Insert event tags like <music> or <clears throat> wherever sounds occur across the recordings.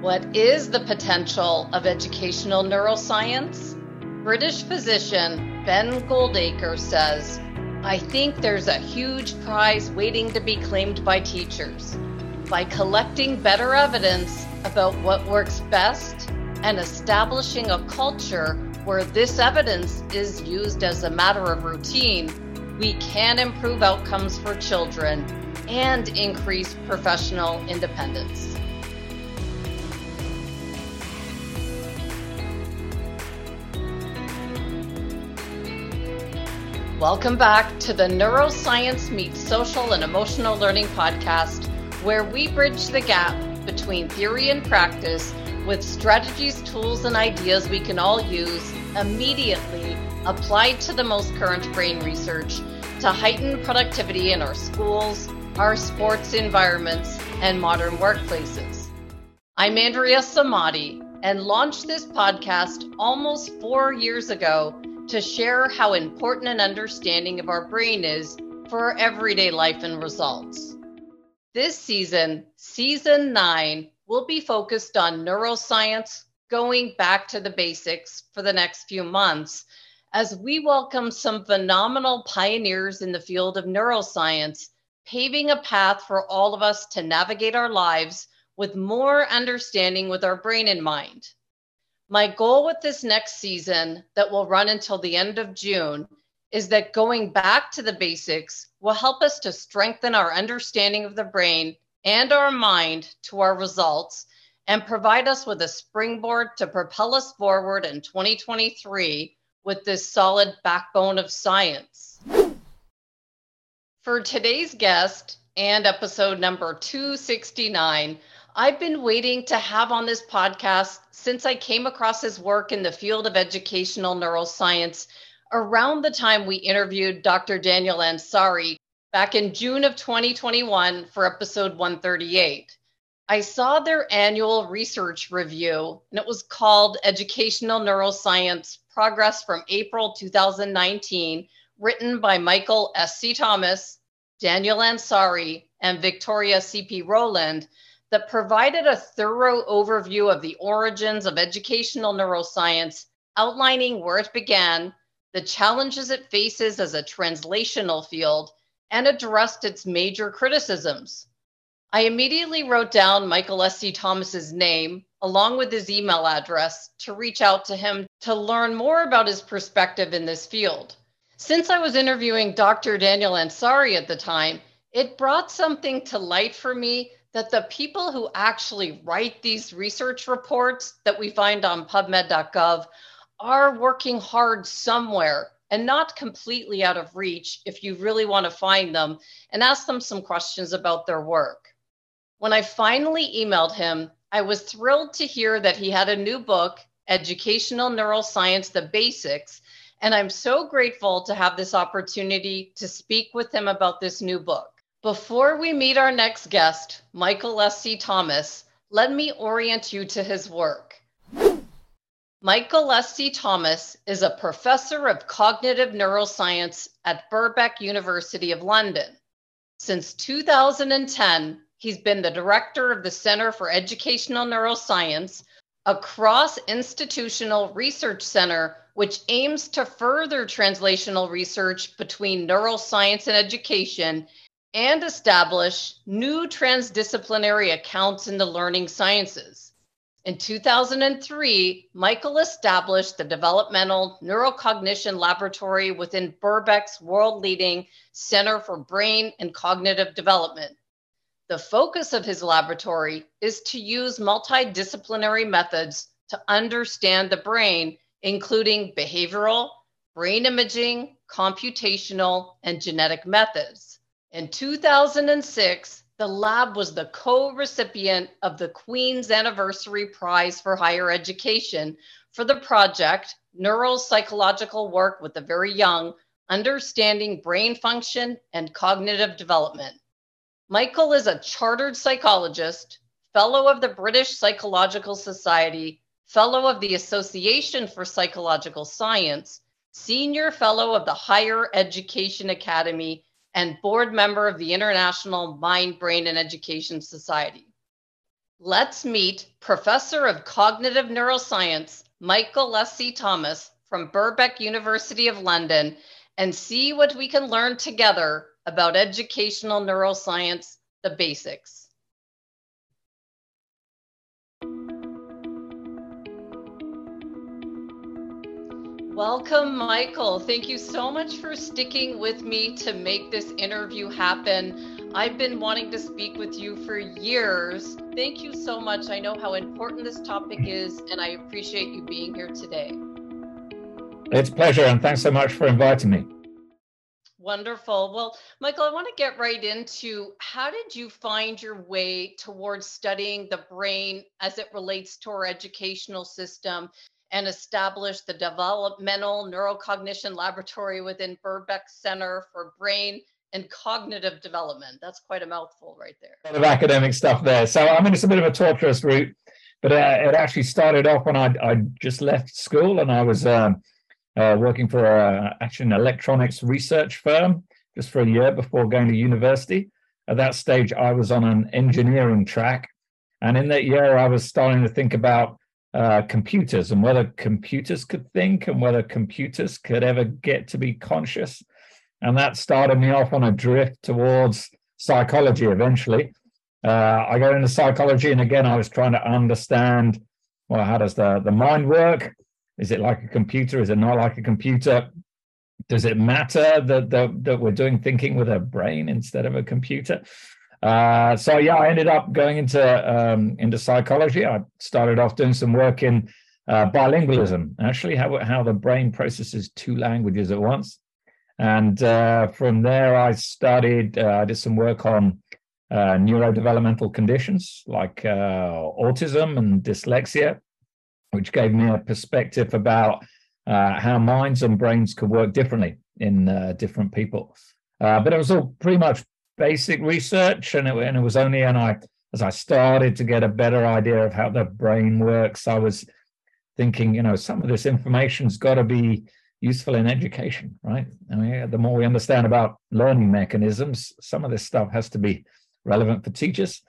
What is the potential of educational neuroscience? British physician Ben Goldacre says, I think there's a huge prize waiting to be claimed by teachers. By collecting better evidence about what works best and establishing a culture where this evidence is used as a matter of routine, we can improve outcomes for children and increase professional independence. Welcome back to the Neuroscience Meets Social and Emotional Learning podcast, where we bridge the gap between theory and practice with strategies, tools, and ideas we can all use immediately applied to the most current brain research to heighten productivity in our schools, our sports environments, and modern workplaces. I'm Andrea Samadi and launched this podcast almost four years ago to share how important an understanding of our brain is for our everyday life and results. This season, season nine, will be focused on neuroscience, going back to the basics for the next few months as we welcome some phenomenal pioneers in the field of neuroscience, paving a path for all of us to navigate our lives with more understanding with our brain in mind. My goal with this next season, that will run until the end of June, is that going back to the basics will help us to strengthen our understanding of the brain and our mind to our results and provide us with a springboard to propel us forward in 2023 with this solid backbone of science. For today's guest and episode number 269, I've been waiting to have on this podcast since I came across his work in the field of educational neuroscience around the time we interviewed Dr. Daniel Ansari back in June of 2021 for episode 138. I saw their annual research review, and it was called Educational Neuroscience Progress from April 2019, written by Michael S.C. Thomas, Daniel Ansari, and Victoria C.P. Rowland that provided a thorough overview of the origins of educational neuroscience, outlining where it began, the challenges it faces as a translational field, and addressed its major criticisms. I immediately wrote down Michael S.C. Thomas's name along with his email address to reach out to him to learn more about his perspective in this field. Since I was interviewing Dr. Daniel Ansari at the time, it brought something to light for me that the people who actually write these research reports that we find on pubmed.gov are working hard somewhere and not completely out of reach if you really want to find them and ask them some questions about their work. When I finally emailed him, I was thrilled to hear that he had a new book, Educational Neuroscience The Basics, and I'm so grateful to have this opportunity to speak with him about this new book. Before we meet our next guest, Michael S.C. Thomas, let me orient you to his work. Michael S.C. Thomas is a professor of cognitive neuroscience at Birkbeck University of London. Since 2010, he's been the director of the Center for Educational Neuroscience, a cross institutional research center which aims to further translational research between neuroscience and education and establish new transdisciplinary accounts in the learning sciences. In 2003, Michael established the Developmental Neurocognition Laboratory within Birkbeck's world leading Center for Brain and Cognitive Development. The focus of his laboratory is to use multidisciplinary methods to understand the brain, including behavioral, brain imaging, computational, and genetic methods. In 2006, the lab was the co recipient of the Queen's Anniversary Prize for Higher Education for the project Neuropsychological Work with the Very Young Understanding Brain Function and Cognitive Development. Michael is a chartered psychologist, fellow of the British Psychological Society, fellow of the Association for Psychological Science, senior fellow of the Higher Education Academy and board member of the International Mind, Brain, and Education Society. let's meet Professor of Cognitive Neuroscience, Michael S.C. Thomas from Birkbeck University of London, and see what we can learn together about educational neuroscience, the basics. Welcome, Michael. Thank you so much for sticking with me to make this interview happen. I've been wanting to speak with you for years. Thank you so much. I know how important this topic is, and I appreciate you being here today. It's a pleasure, and thanks so much for inviting me. Wonderful. Well, Michael, I want to get right into how did you find your way towards studying the brain as it relates to our educational system? And established the Developmental Neurocognition Laboratory within Birkbeck Center for Brain and Cognitive Development. That's quite a mouthful right there. A lot of academic stuff there. So, I mean, it's a bit of a torturous route, but uh, it actually started off when I, I just left school and I was um, uh, working for a, actually an electronics research firm just for a year before going to university. At that stage, I was on an engineering track. And in that year, I was starting to think about uh, computers and whether computers could think and whether computers could ever get to be conscious. And that started me off on a drift towards psychology eventually. Uh, I got into psychology, and again, I was trying to understand well, how does the, the mind work? Is it like a computer? Is it not like a computer? Does it matter that, that, that we're doing thinking with a brain instead of a computer? Uh, so yeah, I ended up going into um, into psychology. I started off doing some work in uh, bilingualism, actually how how the brain processes two languages at once. And uh, from there, I studied. Uh, I did some work on uh, neurodevelopmental conditions like autism and dyslexia, which gave me a perspective about how minds and brains could work differently in different people. but it was all pretty much basic research, and it, and it was only and I as I started to get a better idea of how the brain works, I was thinking, you know, some of this information's got to be useful in education, right? I mean, the more we understand about learning mechanisms, some of this stuff has to be relevant for teachers.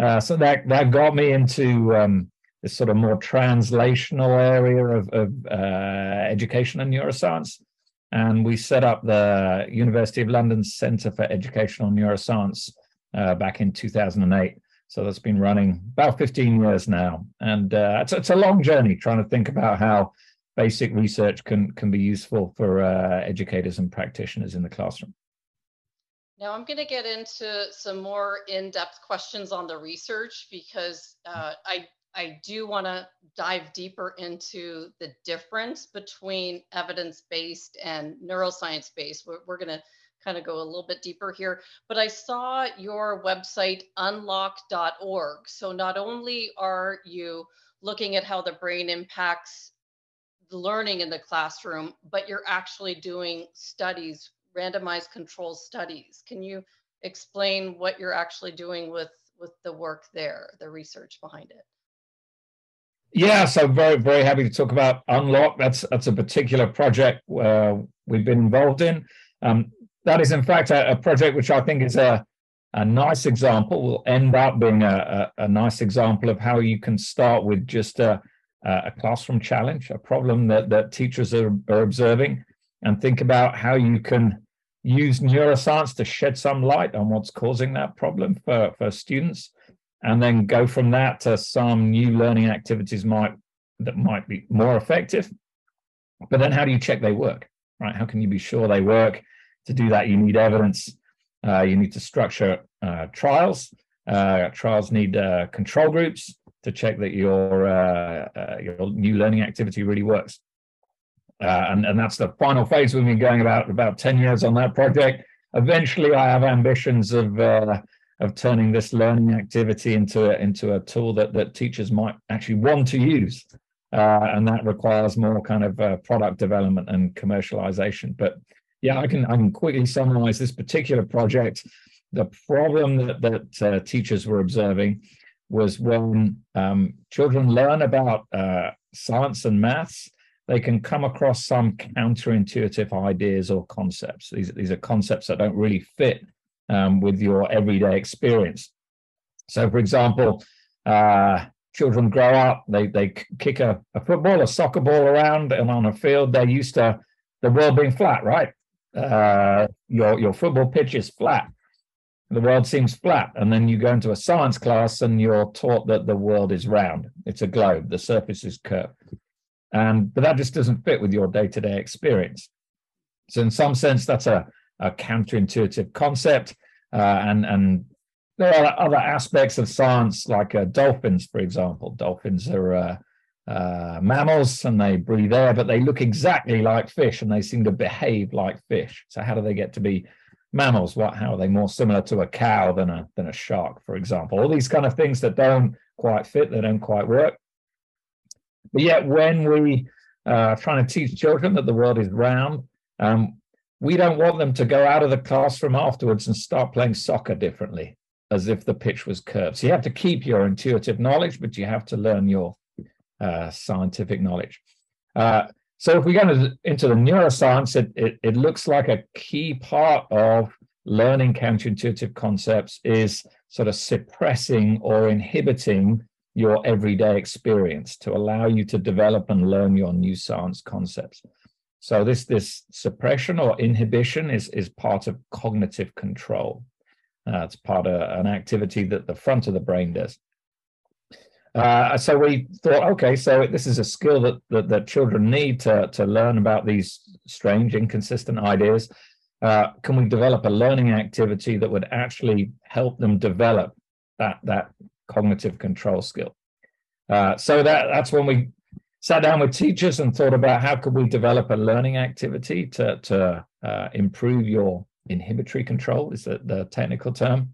Uh, so that that got me into um, this sort of more translational area of, of uh, education and neuroscience and we set up the University of London Centre for Educational Neuroscience uh, back in 2008. So that's been running about 15 years now, and uh, it's, it's a long journey trying to think about how basic research can can be useful for uh, educators and practitioners in the classroom. Now I'm going to get into some more in-depth questions on the research because uh, I I do want to dive deeper into the difference between evidence based and neuroscience based. We're, we're going to kind of go a little bit deeper here, but I saw your website unlocke.org. So not only are you looking at how the brain impacts learning in the classroom, but you're actually doing studies, randomized control studies. Can you explain what you're actually doing with with the work there, the research behind it? Yeah, so very very happy to talk about UnLocke. That's that's a particular project uh, we've been involved in. Um, that is in fact a, a, project which I think is a a nice example. Will end up being a, a, a nice example of how you can start with just a, a classroom challenge, a problem that that teachers are, are observing, and think about how you can use neuroscience to shed some light on what's causing that problem for for students and then go from that to some new learning activities might that might be more effective. But then how do you check they work right? How can you be sure they work? To do that you need evidence. Uh, you need to structure uh, trials. Uh, trials need uh, control groups to check that your uh, uh, your new learning activity really works. And, and that's the final phase we've been going about about 10 years on that project. Eventually i have ambitions of of turning this learning activity into a, into a tool that that teachers might actually want to use, uh, and that requires more kind of uh, product development and commercialization. But yeah, I can I can quickly summarize this particular project. The problem that that uh, teachers were observing was when um, children learn about uh, science and maths, they can come across some counterintuitive ideas or concepts. These, these are concepts that don't really fit um, with your everyday experience. So, for example, uh, children grow up, they they kick a, a football, a soccer ball around, and on a field, they're used to the world being flat, right? Uh, your your football pitch is flat. The world seems flat, and then you go into a science class and you're taught that the world is round. It's a globe. The surface is curved, and but that just doesn't fit with your day-to-day experience. So, in some sense, that's a, a counterintuitive concept, and and there are other aspects of science, like uh, dolphins, for example. Dolphins are uh, uh, mammals and they breathe air, but they look exactly like fish and they seem to behave like fish. So, how do they get to be mammals? What? How are they more similar to a cow than a than a shark, for example? All these kind of things that don't quite fit, they don't quite work. But yet, when we are uh, trying to teach children that the world is round, um, we don't want them to go out of the classroom afterwards and start playing soccer differently as if the pitch was curved. So you have to keep your intuitive knowledge, but you have to learn your uh, scientific knowledge. Uh, so if we go into, the neuroscience, it, it, it, looks like a key part of learning counterintuitive concepts is sort of suppressing or inhibiting your everyday experience to allow you to develop and learn your new science concepts. So this this suppression or inhibition is is part of cognitive control. Uh, it's part of an activity that the front of the brain does. Uh, so we thought, okay, so this is a skill that, that, that children need to, to learn about these strange, inconsistent ideas. Uh, can we develop a learning activity that would actually help them develop that, that cognitive control skill? Uh, so that, that's when we sat down with teachers and thought about how could we develop a learning activity to, to uh, improve your inhibitory control is the, the technical term.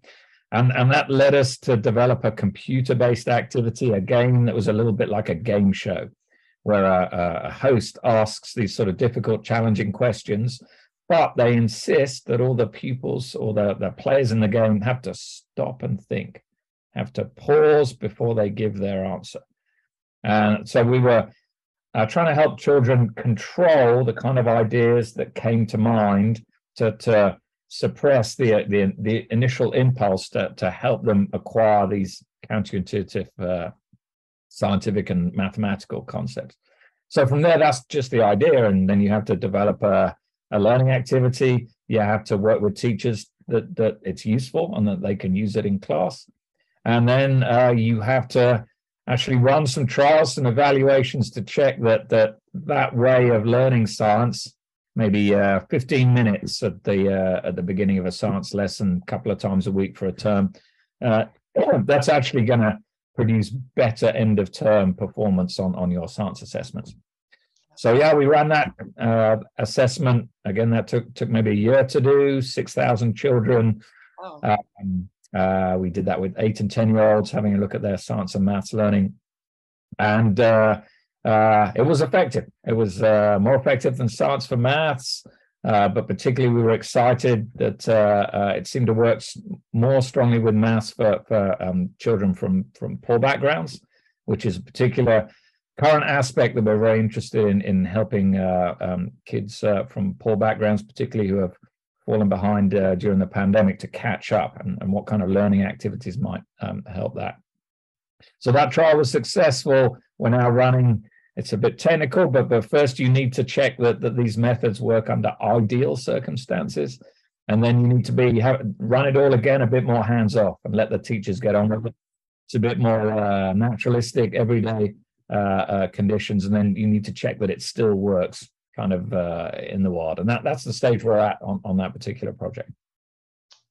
And, and that led us to develop a computer based activity, a game that was a little bit like a game show, where a, a host asks these sort of difficult, challenging questions, but they insist that all the pupils or the, the players in the game have to stop and think, have to pause before they give their answer. And so we were uh, trying to help children control the kind of ideas that came to mind to, to suppress the, the, the initial impulse to, to help them acquire these counterintuitive uh, scientific and mathematical concepts. So from there, that's just the idea, and then you have to develop a, a learning activity. You have to work with teachers that that it's useful and that they can use it in class, and then uh, you have to actually run some trials, some evaluations to check that that that way of learning science maybe uh, 15 minutes at the uh, at the beginning of a science lesson, a couple of times a week for a term. Uh, <clears throat> that's actually going to produce better end of term performance on on your science assessments. So yeah, we ran that uh, assessment again. That took took maybe a year to do. Six thousand children. Oh. Um, uh, we did that with eight and ten year olds, having a look at their science and maths learning, and uh, uh, it was effective. It was uh, more effective than science for maths, uh, but particularly we were excited that it seemed to work more strongly with maths for, for um, children from, from poor backgrounds, which is a particular current aspect that we're very interested in, in helping um, kids from poor backgrounds, particularly who have fallen behind during the pandemic, to catch up and, and what kind of learning activities might um, help that. So that trial was successful. We're now running. It's a bit technical, but, but first you need to check that, that these methods work under ideal circumstances. And then you need to be have, run it all again a bit more hands off and let the teachers get on with it. It's a bit more uh, naturalistic, everyday uh, uh, conditions. And then you need to check that it still works kind of uh, in the wild. And that, that's the stage we're at on, on that particular project.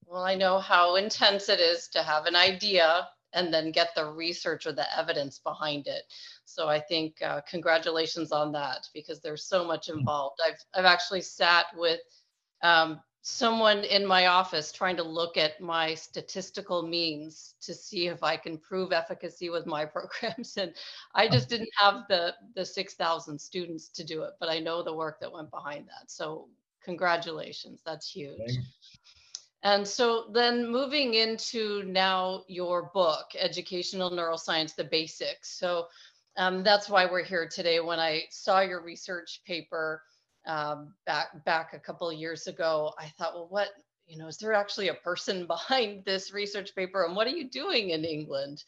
Well, I know how intense it is to have an idea and then get the research or the evidence behind it. So I think uh, congratulations on that because there's so much mm. involved. I've I've actually sat with um, someone in my office trying to look at my statistical means to see if I can prove efficacy with my <laughs> programs, and I just didn't have the the 6,000 students to do it. But I know the work that went behind that. So congratulations, that's huge. And so then moving into now your book, Educational Neuroscience, the Basics. So um, that's why we're here today. When I saw your research paper um, back back a couple of years ago, I thought, well, what you know, is there actually a person <laughs> behind this research paper, and what are you doing in England?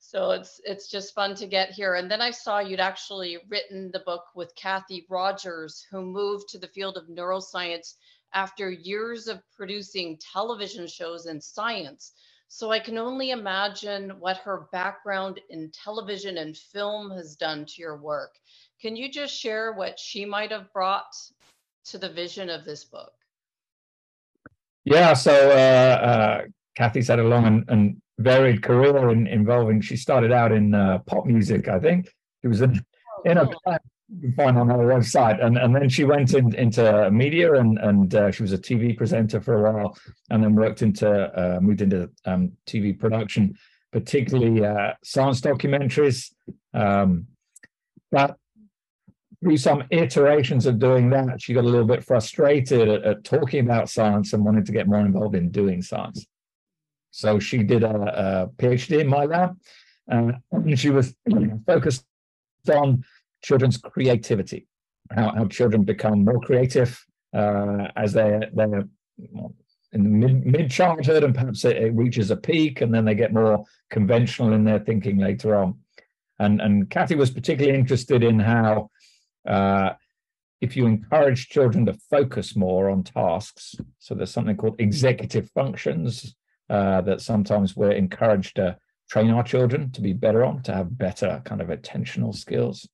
So it's it's just fun to get here. And then I saw you'd actually written the book with Cathy Rogers, who moved to the field of neuroscience after years of producing television shows in science. So I can only imagine what her background in television and film has done to your work. Can you just share what she might have brought to the vision of this book? Yeah, so uh, uh, Cathy's had a long and, and varied career in, involving. She started out in uh, pop music, I think. She was in, oh, in a band you find on her website, and and then she went in, into media, and and uh, she was a TV presenter for a while, and then worked into uh, moved into um, TV production, particularly uh, science documentaries. Um, but through some iterations of doing that, she got a little bit frustrated at, at talking about science and wanted to get more involved in doing science. So she did a, a PhD in my lab, uh, and she was <clears throat> focused on children's creativity, how, how children become more creative uh, as they're, they're in the mid, mid childhood, and perhaps it, it, reaches a peak, and then they get more conventional in their thinking later on. And, and Cathy was particularly interested in how uh, if you encourage children to focus more on tasks, so there's something called executive functions uh, that sometimes we're encouraged to train our children to be better on, to have better kind of attentional skills.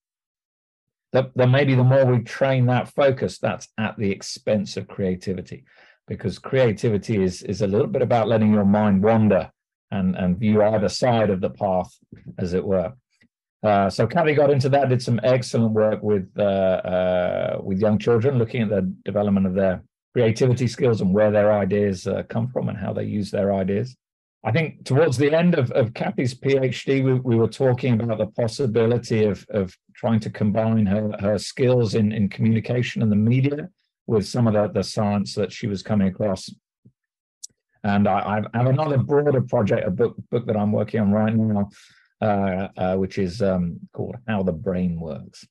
That, that maybe the more we train that focus, that's at the expense of creativity, because creativity is is a little bit about letting your mind wander and and view either side of the path, as it were. Uh, so Cathy got into that, did some excellent work with uh, uh, with young children, looking at the development of their creativity skills and where their ideas uh, come from and how they use their ideas. I think towards the end of, of Cathy's PhD, we, we were talking about the possibility of, of trying to combine her, her skills in, in communication and the media with some of the, the science that she was coming across. And I, I have another broader project, a book, book that I'm working on right now, which is um, called How the Brain Works.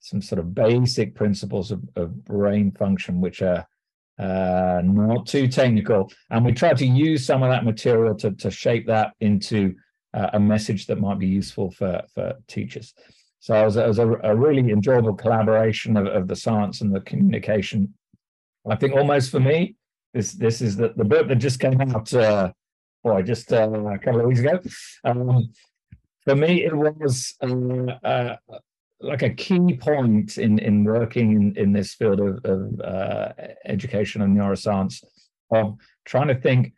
Some sort of basic principles of, of brain function, which are uh, not too technical. And we try to use some of that material to, to shape that into uh, a message that might be useful for, for teachers. So it was, it was a, a, really enjoyable collaboration of, of the science and the communication. I think almost for me, this this is the, the book that just came out, uh, boy, just uh, a couple of weeks ago. Um, for me, it was uh, uh, like a key point in in working in, in this field of, of uh, education and neuroscience of trying to think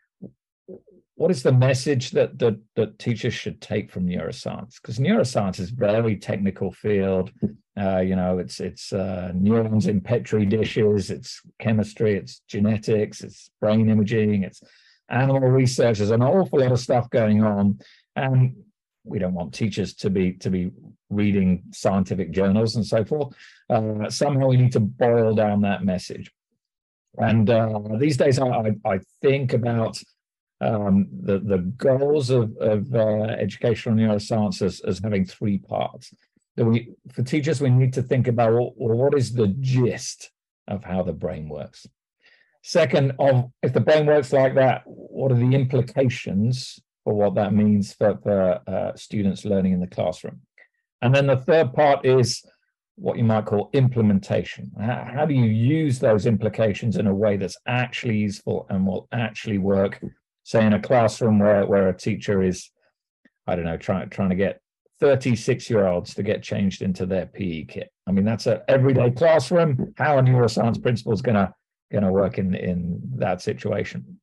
what is the message that that, that teachers should take from neuroscience? Because neuroscience is a very technical field. Uh, you know it's it's uh, neurons in petri dishes it's chemistry it's genetics it's brain imaging it's animal research there's an awful lot of stuff going on. And we don't want teachers to be to be reading scientific journals and so forth. Uh, somehow we need to boil down that message. And uh, these days, I, I think about um, the the goals of, of uh, educational neuroscience as, as having three parts. That we for teachers, we need to think about well, what is the gist of how the brain works. Second, of if the brain works like that, what are the implications for what that means for, for uh, students learning in the classroom. And then the third part is what you might call implementation. How, how, do you use those implications in a way that's actually useful and will actually work, say in a classroom where, where a teacher is, I don't know, trying, trying to get 36 year olds to get changed into their PE kit. I mean, that's an everyday classroom. How a neuroscience principle is going to work in in that situation.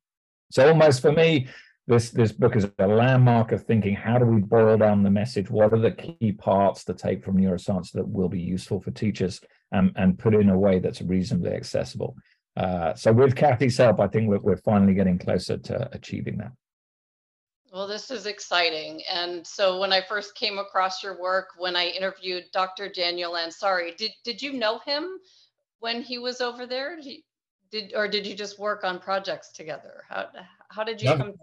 So almost for me, this this book is a landmark of thinking how do we boil down the message? What are the key parts to take from neuroscience that will be useful for teachers um, and put in a way that's reasonably accessible? Uh, so with cathy's help i think we're, we're finally getting closer to achieving that. Well this is exciting. And so when i first came across your work when i interviewed dr daniel ansari did, did you know him when he was over there? Did, he, did or did you just work on projects together? How, how did you no. come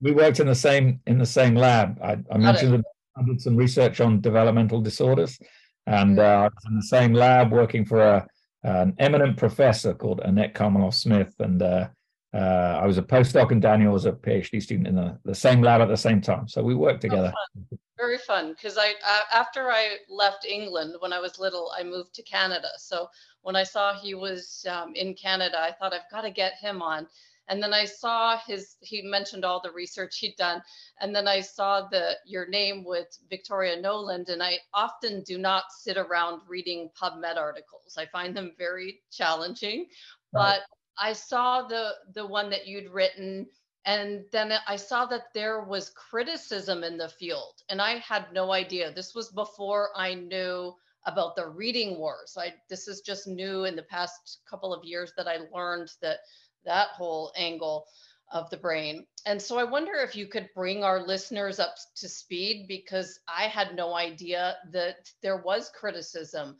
we worked in the same in the same lab. I, I mentioned that I did some research on developmental disorders, and uh, I was in the same lab working for a, an eminent professor called Annette Karmiloff Smith, and uh, uh, I was a postdoc, and Daniel was a PhD student in the, the same lab at the same time. So we worked oh, together. Oh, very fun because I uh, after I left England when I was little, I moved to Canada. So when I saw he was um, in Canada, I thought I've got to get him on. And then I saw his he mentioned all the research he'd done, and then I saw the your name with Victoria Knowland, and I often do not sit around reading PubMed articles. I find them very challenging, right. but I saw the the one that you'd written and then I saw that there was criticism in the field, and I had no idea. This was before I knew about the reading wars. I this is just new in the past couple of years that I learned that that whole angle of the brain. And so I wonder if you could bring our listeners up to speed because I had no idea that there was criticism.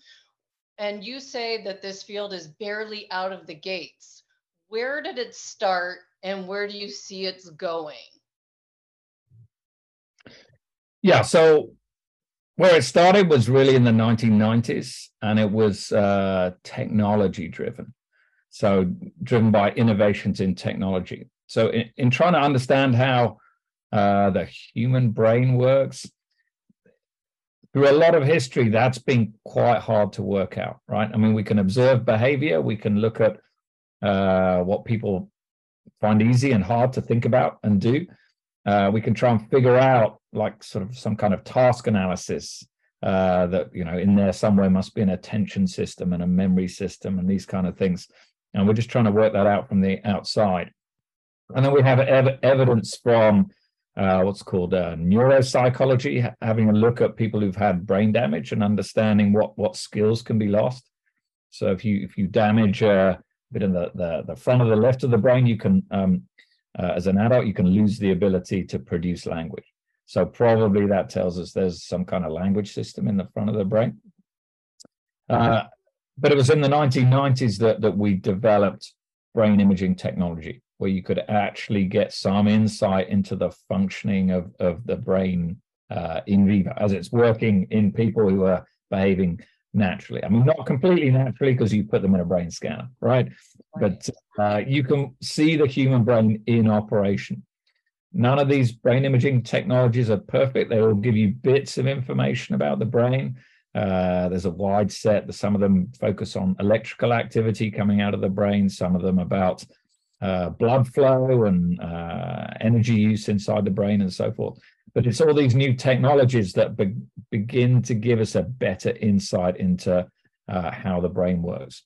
And you say that this field is barely out of the gates. Where did it start and where do you see it's going? Yeah, so where it started was really in the 1990s and it was uh, technology driven. So, driven by innovations in technology. So, in, in trying to understand how uh, the human brain works, through a lot of history, that's been quite hard to work out, right? I mean, we can observe behavior, we can look at uh, what people find easy and hard to think about and do. Uh, we can try and figure out like sort of some kind of task analysis uh, that you know in there somewhere must be an attention system and a memory system and these kind of things and we're just trying to work that out from the outside and then we have ev- evidence from uh, what's called uh, neuropsychology having a look at people who've had brain damage and understanding what what skills can be lost so if you if you damage uh, bit in the, the, the front of the left of the brain, you can, um, uh, as an adult, you can lose the ability to produce language. So probably that tells us there's some kind of language system in the front of the brain. But it was in the 1990s that, that we developed brain imaging technology, where you could actually get some insight into the functioning of, of the brain uh, in vivo as it's working in people who are behaving naturally. I mean, not completely naturally because you put them in a brain scanner, right? But uh, you can see the human brain in operation. None of these brain imaging technologies are perfect. They will give you bits of information about the brain. Uh, there's a wide set. Some of them focus on electrical activity coming out of the brain. Some of them about uh, blood flow and uh, energy use inside the brain and so forth. But it's all these new technologies that be- begin to give us a better insight into uh, how the brain works.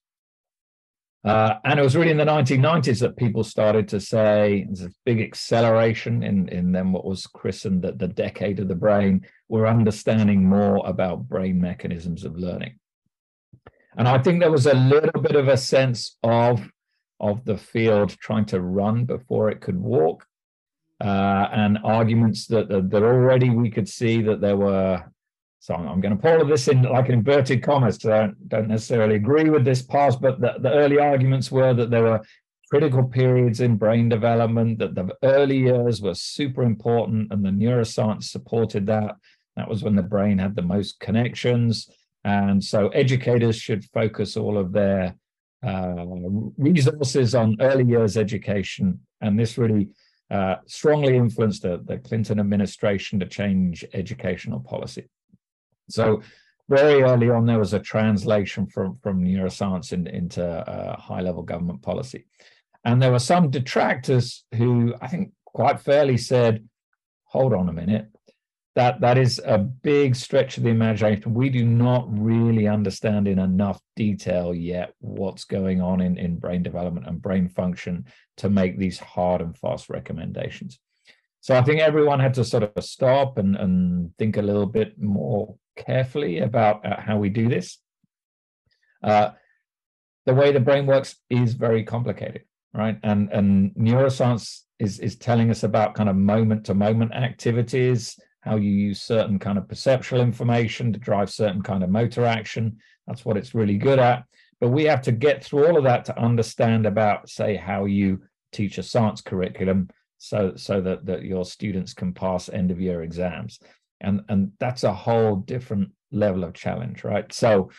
Uh, and it was really in the 1990s that people started to say there's a big acceleration in, in then what was christened the, the decade of the brain. We're understanding more about brain mechanisms of learning. And I think there was a little bit of a sense of, of the field trying to run before it could walk uh, and arguments that, that, that already we could see that there were. So I'm, going to pull all of this in like inverted commas. So I don't, don't necessarily agree with this past, but the, the early arguments were that there were critical periods in brain development, that the early years were super important, and the neuroscience supported that. That was when the brain had the most connections. And so educators should focus all of their uh, resources on early years education. And this really uh, strongly influenced the, the Clinton administration to change educational policy. So very early on, there was a translation from, from neuroscience in, into uh, high level government policy. And there were some detractors who I think quite fairly said, hold on a minute, that that is a big stretch of the imagination. We do not really understand in enough detail yet what's going on in, in brain development and brain function to make these hard and fast recommendations. So I think everyone had to sort of stop and, and think a little bit more carefully about uh, how we do this. Uh, the way the brain works is very complicated, right? And and neuroscience is is telling us about kind of moment to moment activities how you use certain kind of perceptual information to drive certain kind of motor action. That's what it's really good at. But we have to get through all of that to understand about, say, how you teach a science curriculum so so that, that your students can pass end of year exams. And, and that's a whole different level of challenge, right? So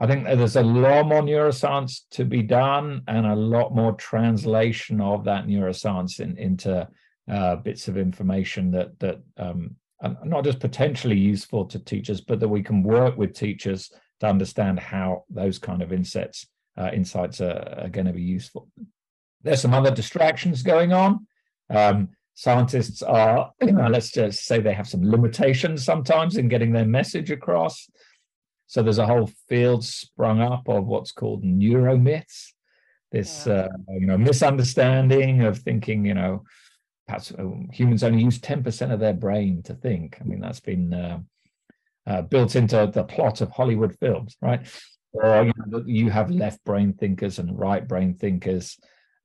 I think there's a lot more neuroscience to be done and a lot more translation of that neuroscience in, into uh, bits of information that that um, not just potentially useful to teachers, but that we can work with teachers to understand how those kind of insights uh, insights are, are, going to be useful. There's some other distractions going on. Um, scientists are, you <clears throat> know, let's just say they have some limitations sometimes in getting their message across. So there's a whole field sprung up of what's called neuromyths. This, yeah. uh, you know, misunderstanding of thinking, you know, perhaps uh, humans only use 10% of their brain to think. I mean, that's been uh, uh, built into the plot of Hollywood films, right? Or you, know, you have left brain thinkers and right brain thinkers,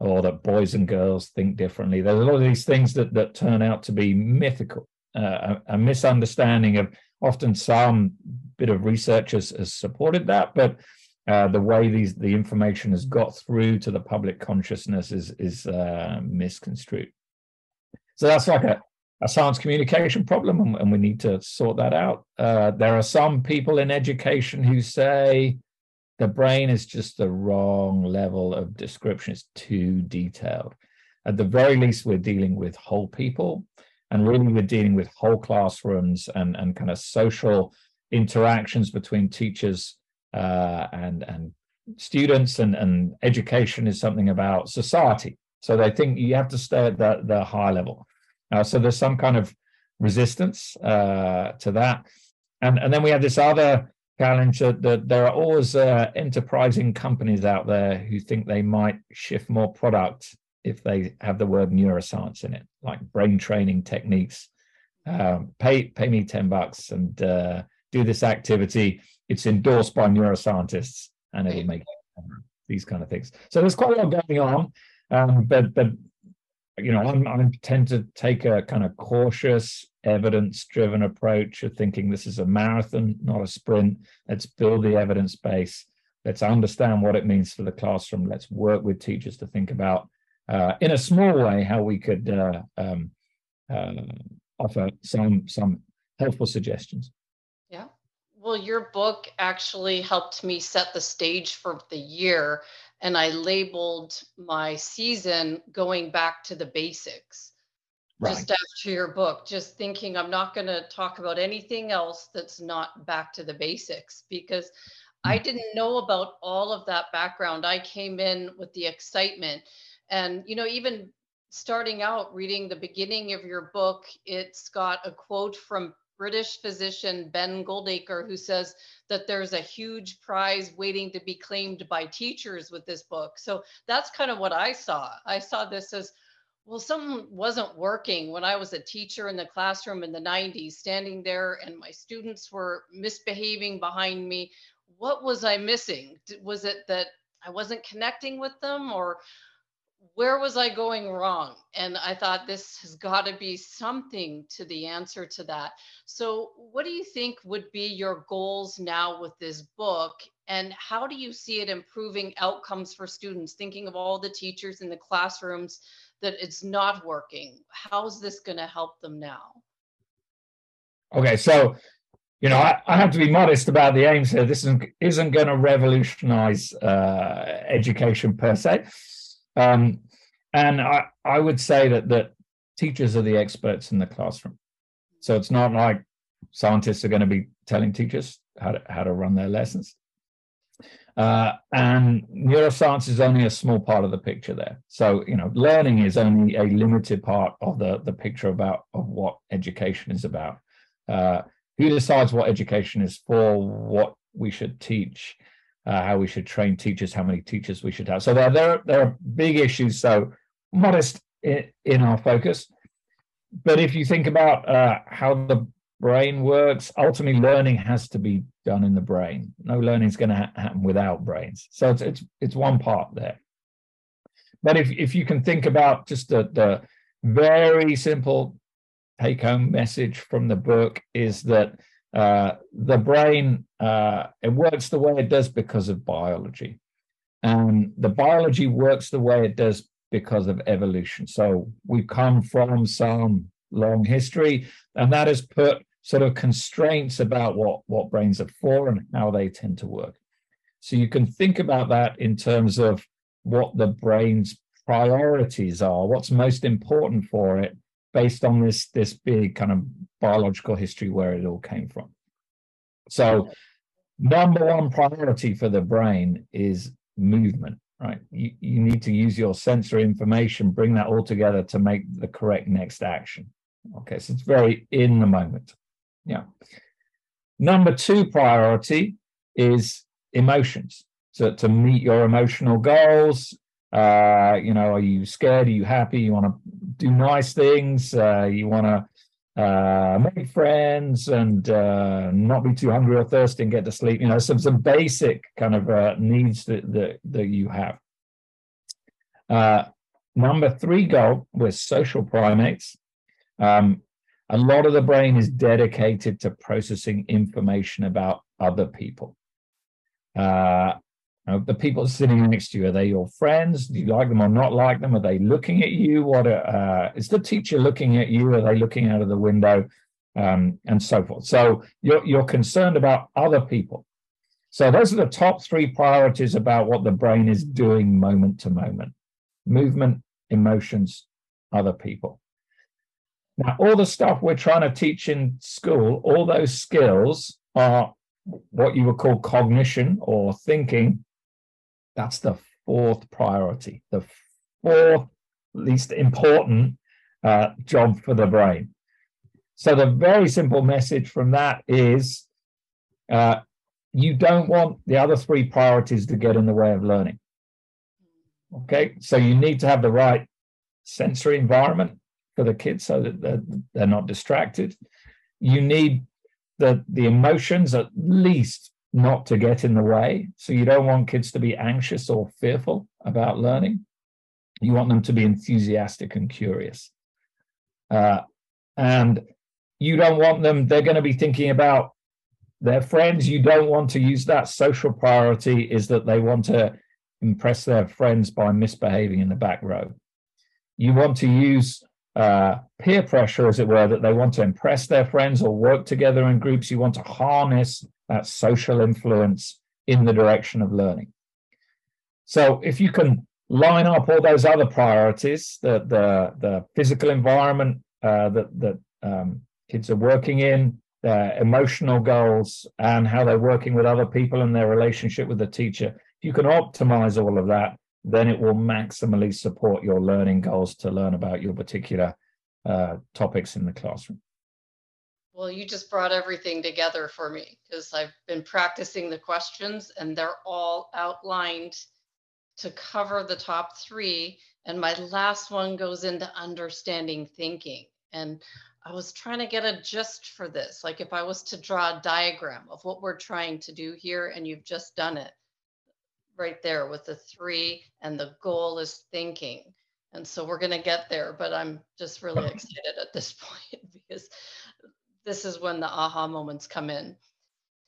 or that boys and girls think differently. There's a lot of these things that that turn out to be mythical, uh, a, a, misunderstanding of often some bit of research has, has supported that, but uh, the way these the information has got through to the public consciousness is is uh, misconstrued. So that's like a, a science communication problem, and, and we need to sort that out. Uh, there are some people in education who say the brain is just the wrong level of description, it's too detailed. At the very least, we're dealing with whole people, and really we're dealing with whole classrooms and, and kind of social interactions between teachers uh, and, and students, and, and education is something about society. So they think you have to stay at the, the high level. Uh, so there's some kind of resistance uh, to that. And, and then we have this other challenge that, that there are always uh, enterprising companies out there who think they might shift more product if they have the word neuroscience in it, like brain training techniques. Um, pay pay me 10 bucks and uh, do this activity. It's endorsed by neuroscientists and it'll make <laughs> these kind of things. So there's quite a lot going on. Um, but but you know, I'm, I tend to take a kind of cautious, evidence-driven approach of thinking this is a marathon, not a sprint. Let's build the evidence base. Let's understand what it means for the classroom. Let's work with teachers to think about, uh, in a small way, how we could uh, um, uh, offer some some helpful suggestions. Yeah. Well, your book actually helped me set the stage for the year and I labeled my season going back to the basics. Right. Just after your book, just thinking I'm not going to talk about anything else that's not back to the basics because I hmm. didn't know about all of that background. I came in with the excitement. And, you know, even starting out reading the beginning of your book, it's got a quote from British physician Ben Goldacre, who says that there's a huge prize waiting to be claimed by teachers with this book. So that's kind of what I saw. I saw this as well, something wasn't working when I was a teacher in the classroom in the 90s, standing there and my students were misbehaving behind me. What was I missing? Was it that I wasn't connecting with them or where was I going wrong? And I thought this has got to be something to the answer to that. So, what do you think would be your goals now with this book? And how do you see it improving outcomes for students? Thinking of all the teachers in the classrooms that it's not working. How's this going to help them now? Okay, so you know, I, I, have to be modest about the aims here. This isn't, isn't going to revolutionize uh, education per se. Um, and I, I would say that that teachers are the experts in the classroom. So it's not like scientists are going to be telling teachers how to how to run their lessons. Uh, and neuroscience is only a small part of the picture there. So you know, learning is only a limited part of the the picture about of what education is about. Uh, who decides what education is for? What we should teach? Uh, how we should train teachers, how many teachers we should have. So there, there, there are big issues. So modest in, in our focus. But if you think about uh, how the brain works, ultimately learning has to be done in the brain. No learning is going to ha- happen without brains. So it's, it's it's one part there. But if if you can think about just the the very simple take home message from the book is that uh, the brain uh, it works the way it does because of biology, and the biology works the way it does because of evolution. So we come from some long history, and that has put sort of constraints about what what brains are for and how they tend to work. So you can think about that in terms of what the brain's priorities are, what's most important for it, based on this this big kind of biological history where it all came from. So, number one priority for the brain is movement. Right, you, you need to use your sensory information, bring that all together to make the correct next action. Okay, so it's very in the moment. Yeah. Number two priority is emotions. So to meet your emotional goals, uh, you know, are you scared? Are you happy? You want to do nice things? Uh, you want to uh, make friends and uh, not be too hungry or thirsty and get to sleep. You know, some some basic kind of uh, needs that that, that you have. Uh, number three goal: we're social primates. Um, a lot of the brain is dedicated to processing information about other people. Uh, the people sitting next to you, are they your friends? Do you like them or not like them? Are they looking at you? What uh, is the teacher looking at you? Are they looking out of the window? Um, and so forth. So you're, you're concerned about other people. So those are the top three priorities about what the brain is doing moment to moment movement, emotions, other people. Now, all the stuff we're trying to teach in school, all those skills are what you would call cognition or thinking. That's the fourth priority, the fourth least important uh, job for the brain. So, the very simple message from that is uh, you don't want the other three priorities to get in the way of learning. Okay, so you need to have the right sensory environment for the kids so that they're, they're not distracted. You need the, the emotions at least not to get in the way. So you don't want kids to be anxious or fearful about learning. You want them to be enthusiastic and curious. Uh, and you don't want them, they're going to be thinking about their friends. You don't want to use that social priority, is that they want to impress their friends by misbehaving in the back row. You want to use uh, peer pressure, as it were, that they want to impress their friends or work together in groups. You want to harness that social influence in the direction of learning. So if you can line up all those other priorities, the the, the physical environment uh, that that um, kids are working in, their emotional goals, and how they're working with other people and their relationship with the teacher, if you can optimize all of that, then it will maximally support your learning goals to learn about your particular uh, topics in the classroom. Well, you just brought everything together for me because I've been practicing the questions and they're all outlined to cover the top three. And my last one goes into understanding thinking. And I was trying to get a gist for this. Like if I was to draw a diagram of what we're trying to do here, and you've just done it, right there with the three and the goal is thinking and so we're going to get there but i'm just really <laughs> excited at this <laughs> point because this is when the aha moments come in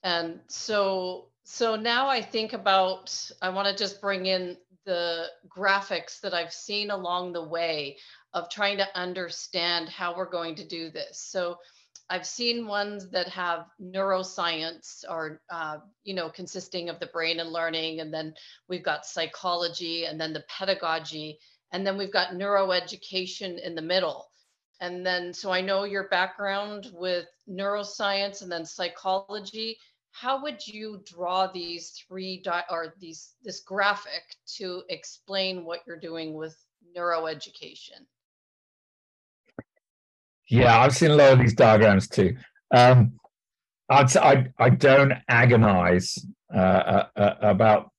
and so so now i think about i want to just bring in the graphics that i've seen along the way of trying to understand how we're going to do this so I've seen ones that have neuroscience or, uh, you know, consisting of the brain and learning. And then we've got psychology and then the pedagogy. And then we've got neuroeducation in the middle. And then, so I know your background with neuroscience and then psychology. How would you draw these three di- or these this graphic to explain what you're doing with neuroeducation? Yeah, I've seen a lot of these diagrams too. Um, I'd, I, I don't agonize uh, uh, uh, about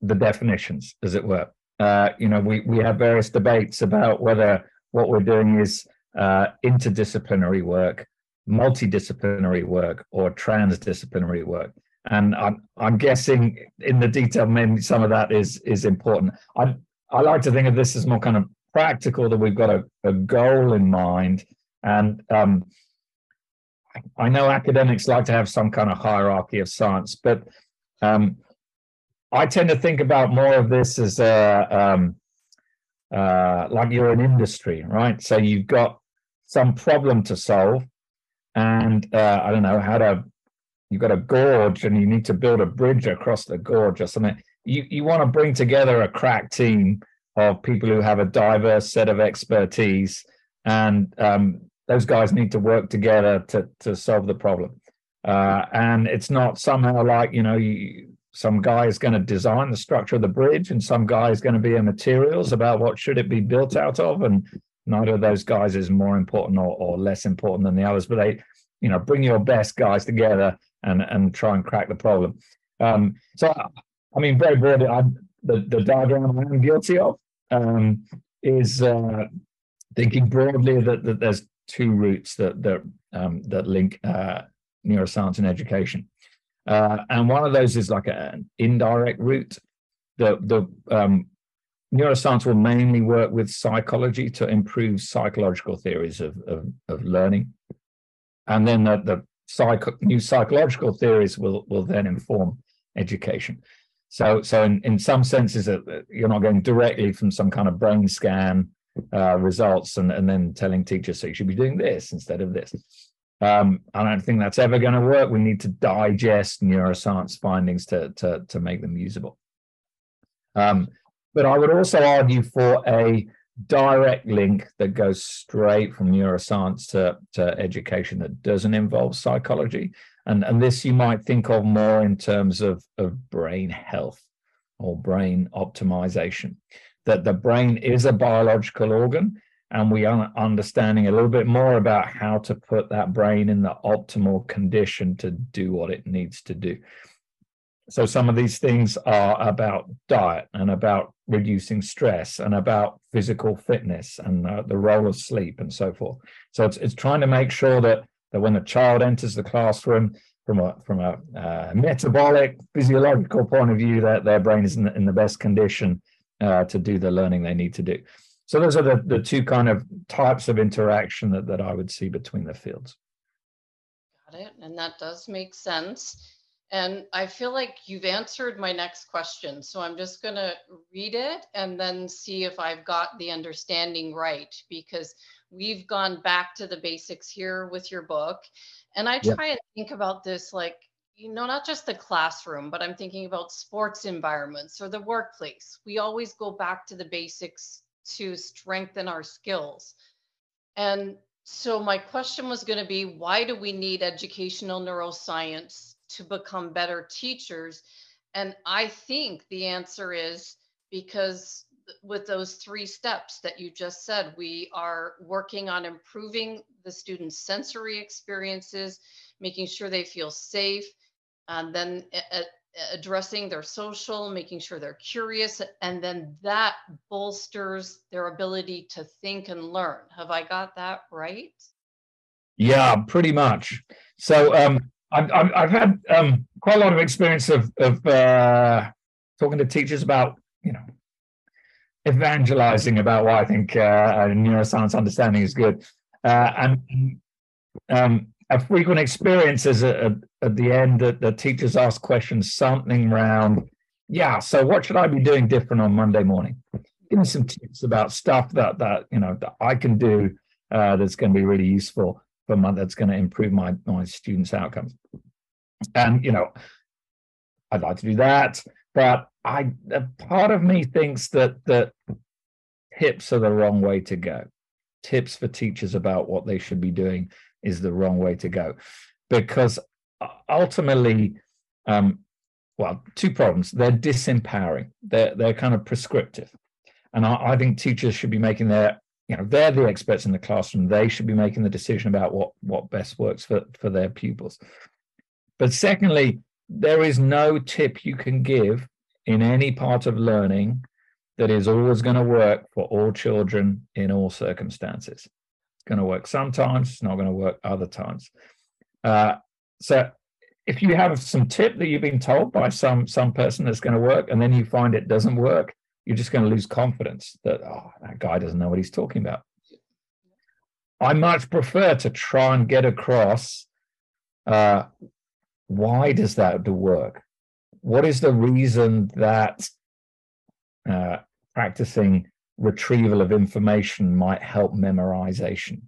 the definitions, as it were. Uh, you know, we, we have various debates about whether what we're doing is uh, interdisciplinary work, multidisciplinary work, or transdisciplinary work. And I'm, I'm guessing in the detail, maybe some of that is is important. I I like to think of this as more kind of practical that we've got a, a goal in mind and um, I know academics like to have some kind of hierarchy of science, but um, I tend to think about more of this as a, um, uh, like you're an industry, right? So you've got some problem to solve, and uh, I don't know how to. You've got a gorge, and you need to build a bridge across the gorge or something. You you want to bring together a crack team of people who have a diverse set of expertise and um, those guys need to work together to to solve the problem. Uh, and it's not somehow like you know you, some guy is going to design the structure of the bridge, and some guy is going to be a materials about what should it be built out of, and neither of those guys is more important or, or less important than the others. But they, you know, bring your best guys together and and try and crack the problem. Um, so, I mean, very broadly, I, the the diagram I'm guilty of um, is uh, thinking broadly that, that there's two routes that that um, that link uh, neuroscience and education, uh, and one of those is like an indirect route. The the um, neuroscience will mainly work with psychology to improve psychological theories of of, of learning, and then the, the new psychological theories will will then inform education. So, so in, in some senses, uh, you're not going directly from some kind of brain scan uh, results and, and then telling teachers, so you should be doing this instead of this. Um, I don't think that's ever going to work. We need to digest neuroscience findings to, to, to make them usable. Um, but I would also argue for a direct link that goes straight from neuroscience to, to education that doesn't involve psychology. And, and this you might think of more in terms of, of brain health or brain optimization, that the brain is a biological organ and we are understanding a little bit more about how to put that brain in the optimal condition to do what it needs to do. So some of these things are about diet and about reducing stress and about physical fitness and uh, the role of sleep and so forth. So it's it's trying to make sure that that when a child enters the classroom from a from a uh, metabolic physiological point of view that their brain is in the, in the best condition uh, to do the learning they need to do. So those are the, the two kind of types of interaction that, that I would see between the fields. Got it. And that does make sense. And I feel like you've answered my next question. So I'm just going to read it and then see if I've got the understanding right because we've gone back to the basics here with your book. And I try and think about this like, you know, not just the classroom, but I'm thinking about sports environments or the workplace. We always go back to the basics to strengthen our skills. And so my question was going to be why do we need educational neuroscience to become better teachers? And I think the answer is because with those three steps that you just said, we are working on improving the students' sensory experiences, making sure they feel safe, and then addressing their social, making sure they're curious, and then that bolsters their ability to think and learn. Have I got that right? Yeah, pretty much. So um, I've, I've had um, quite a lot of experience of, of uh, talking to teachers about, you know, evangelizing about why I think uh, neuroscience understanding is good. Uh, and um, a frequent experience is at, at the end that the teachers ask questions, something around, yeah, so what should I be doing different on Monday morning? Give me some tips about stuff that that you know that I can do uh, that's going to be really useful for my that's going to improve my my students' outcomes. And you know, I'd like to do that, but I part of me thinks that that tips are the wrong way to go. Tips for teachers about what they should be doing is the wrong way to go, because ultimately, um, well, two problems. They're disempowering. They're they're kind of prescriptive, and I, I think teachers should be making their you know they're the experts in the classroom. They should be making the decision about what what best works for for their pupils. But secondly, there is no tip you can give in any part of learning that is always going to work for all children in all circumstances. It's going to work sometimes, it's not going to work other times. Uh, so if you have some tip that you've been told by some some person that's going to work and then you find it doesn't work, you're just going to lose confidence that oh, that guy doesn't know what he's talking about. I much prefer to try and get across uh, why does that work? What is the reason that uh, practicing retrieval of information might help memorization?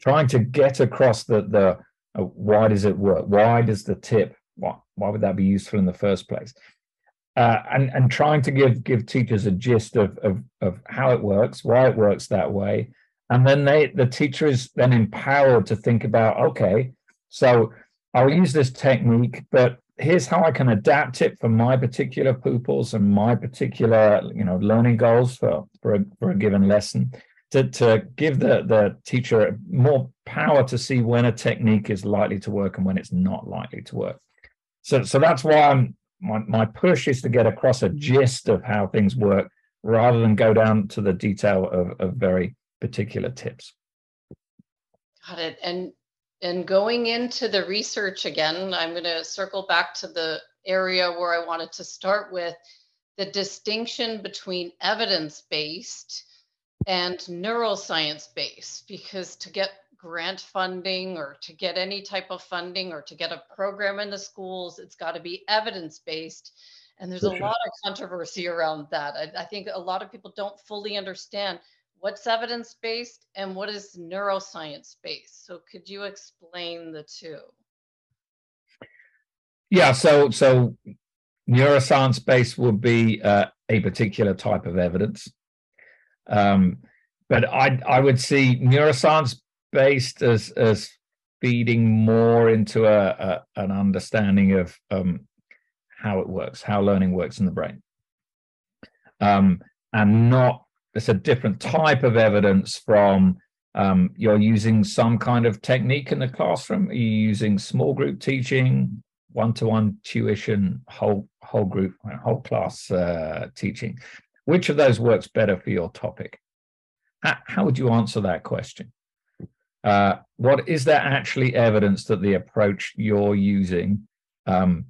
Trying to get across the the uh, why does it work? Why does the tip? Why, why would that be useful in the first place? Uh, and and trying to give give teachers a gist of, of of how it works, why it works that way, and then they the teacher is then empowered to think about okay so i'll use this technique but here's how i can adapt it for my particular pupils and my particular you know learning goals for for a, for a given lesson to, to give the the teacher more power to see when a technique is likely to work and when it's not likely to work. So so that's why i'm my, my push is to get across a mm. gist of how things work rather than go down to the detail of, of very particular tips. Got it. And and going into the research again, I'm going to circle back to the area where I wanted to start with the distinction between evidence based and neuroscience based, because to get grant funding or to get any type of funding or to get a program in the schools, it's got to be evidence based. And there's a lot of controversy around that. I, I think a lot of people don't fully understand what's evidence based and what is neuroscience based. So could you explain the two? Yeah, so so neuroscience based would be uh, a particular type of evidence, um, but I I would see neuroscience based as as feeding more into a, a an understanding of um, how it works, how learning works in the brain, um, and not it's a different type of evidence from um, you're using some kind of technique in the classroom. Are you using small group teaching, one-to-one tuition, whole whole group, whole class uh, teaching? Which of those works better for your topic? How, how would you answer that question? Uh, what is there actually evidence that the approach you're using um,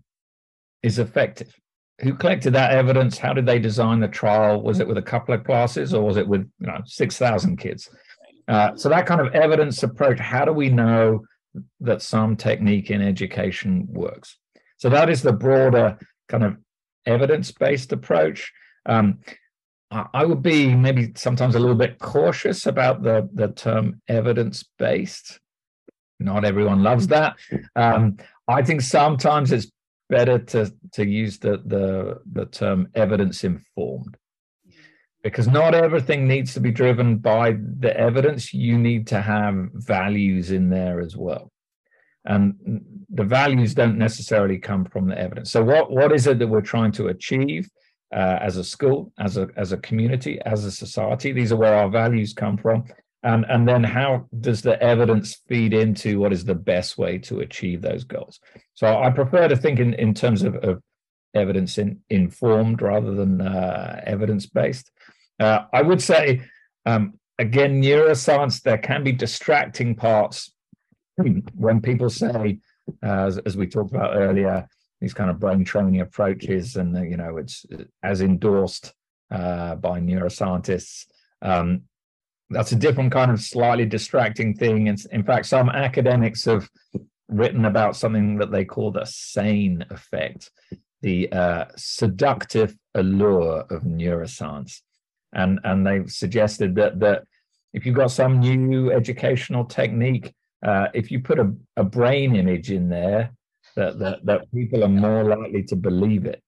is effective? who collected that evidence? How did they design the trial? Was it with a couple of classes or was it with you know six thousand kids? Uh, so that kind of evidence approach. How do we know that some technique in education works? So that is the broader kind of evidence-based approach. Um, I would be maybe sometimes a little bit cautious about the the term evidence-based. Not everyone loves that. Um, I think sometimes it's better to to use the the the term evidence informed because not everything needs to be driven by the evidence. You need to have values in there as well. And the values don't necessarily come from the evidence. So what what is it that we're trying to achieve uh, as a school as a as a community as a society. These are where our values come from. And and then how does the evidence feed into what is the best way to achieve those goals? So i prefer to think in, in terms of, of evidence in, informed rather than uh, evidence based uh, i would say um, again neuroscience there can be distracting parts when people say uh, as, as we talked about earlier these kind of brain training approaches and you know it's as endorsed uh, by neuroscientists um, that's a different kind of slightly distracting thing. And in fact, some academics have written about something that they call the sane effect, the uh, seductive allure of neuroscience. And, and they've suggested that, that if you've got some new educational technique, uh, if you put a, a brain image in there, that, that, that people are more likely to believe it.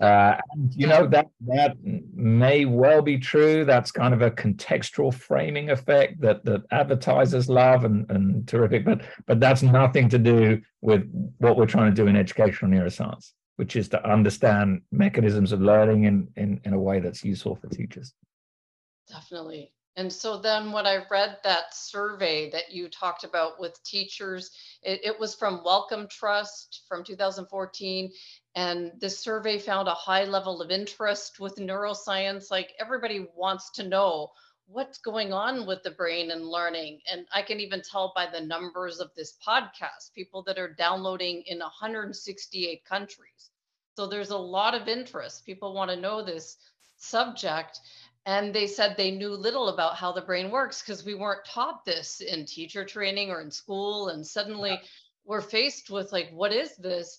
Uh, and you know that that may well be true. That's kind of a contextual framing effect that that advertisers love and, and terrific, but but that's nothing to do with what we're trying to do in educational neuroscience, which is to understand mechanisms of learning in in, in a way that's useful for teachers. Definitely. And so then when I read that survey that you talked about with teachers, it, it, was from Wellcome Trust from 2014. And this survey found a high level of interest with neuroscience. Like everybody wants to know what's going on with the brain and learning. And I can even tell by the numbers of this podcast, people that are downloading in 168 countries. So there's a lot of interest. People want to know this subject and they said they knew little about how the brain works because we weren't taught this in teacher training or in school. And suddenly we're faced with like what is this?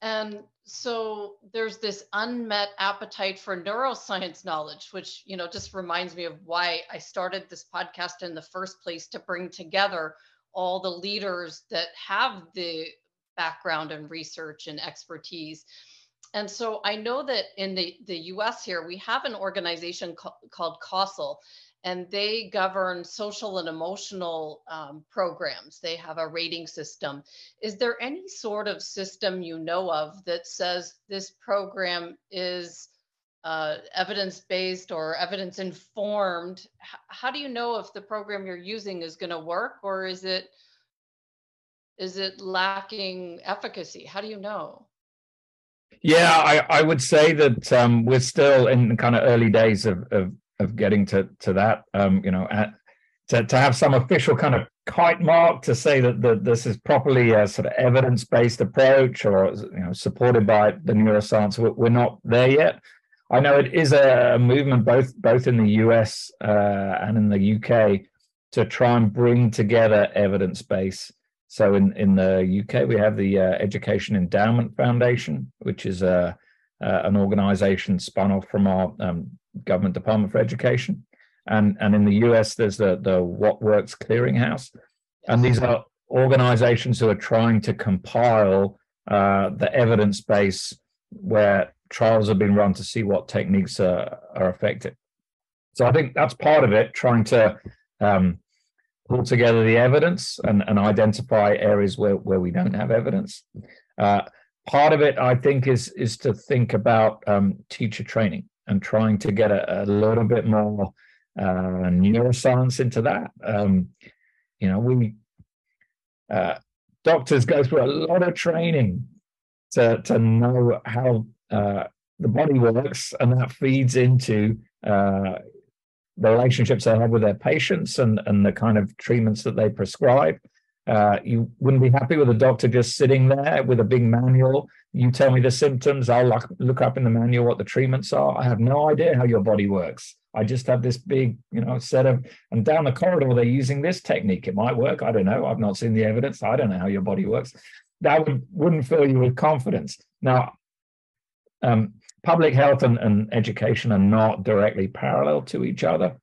And so there's this unmet appetite for neuroscience knowledge which you know just reminds me of why i started this podcast in the first place to bring together all the leaders that have the background and research and expertise and so I know that in the, the US here, we have an organization co- called CASEL, and they govern social and emotional um, programs. They have a rating system. Is there any sort of system you know of that says this program is uh, evidence based or evidence informed? H- how do you know if the program you're using is going to work or is it is it lacking efficacy? How do you know? Yeah, I, I would say that um, we're still in the kind of early days of, of of getting to to that. Um, you know, at, to to have some official kind of kite mark to say that this is properly a sort of evidence based approach or you know supported by the neuroscience. We're, we're not there yet. I know it is a movement both both in the US uh, and in the UK to try and bring together evidence base. So in in the UK we have the uh, Education Endowment Foundation, which is a uh, an organization spun off from our um, government department for education, and and in the US there's the the What Works Clearinghouse, and these are organizations who are trying to compile uh, the evidence base where trials have been run to see what techniques are, are effective. So I think that's part of it, trying to um, pull together the evidence and, and identify areas where, where we don't have evidence. Uh, part of it, I think, is is to think about um, teacher training and trying to get a, a little bit more uh, neuroscience into that. Um, you know, we uh, doctors go through a lot of training to to know how uh, the body works, and that feeds into uh, the relationships they have with their patients and and the kind of treatments that they prescribe. Uh, you wouldn't be happy with a doctor just sitting there with a big manual. You tell me the symptoms, I'll look, look up in the manual what the treatments are. I have no idea how your body works. I just have this big, you know, set of, and down the corridor, they're using this technique. It might work. I don't know. I've not seen the evidence. I don't know how your body works. That would, wouldn't fill you with confidence. Now, um, public health and, and education are not directly parallel to each other.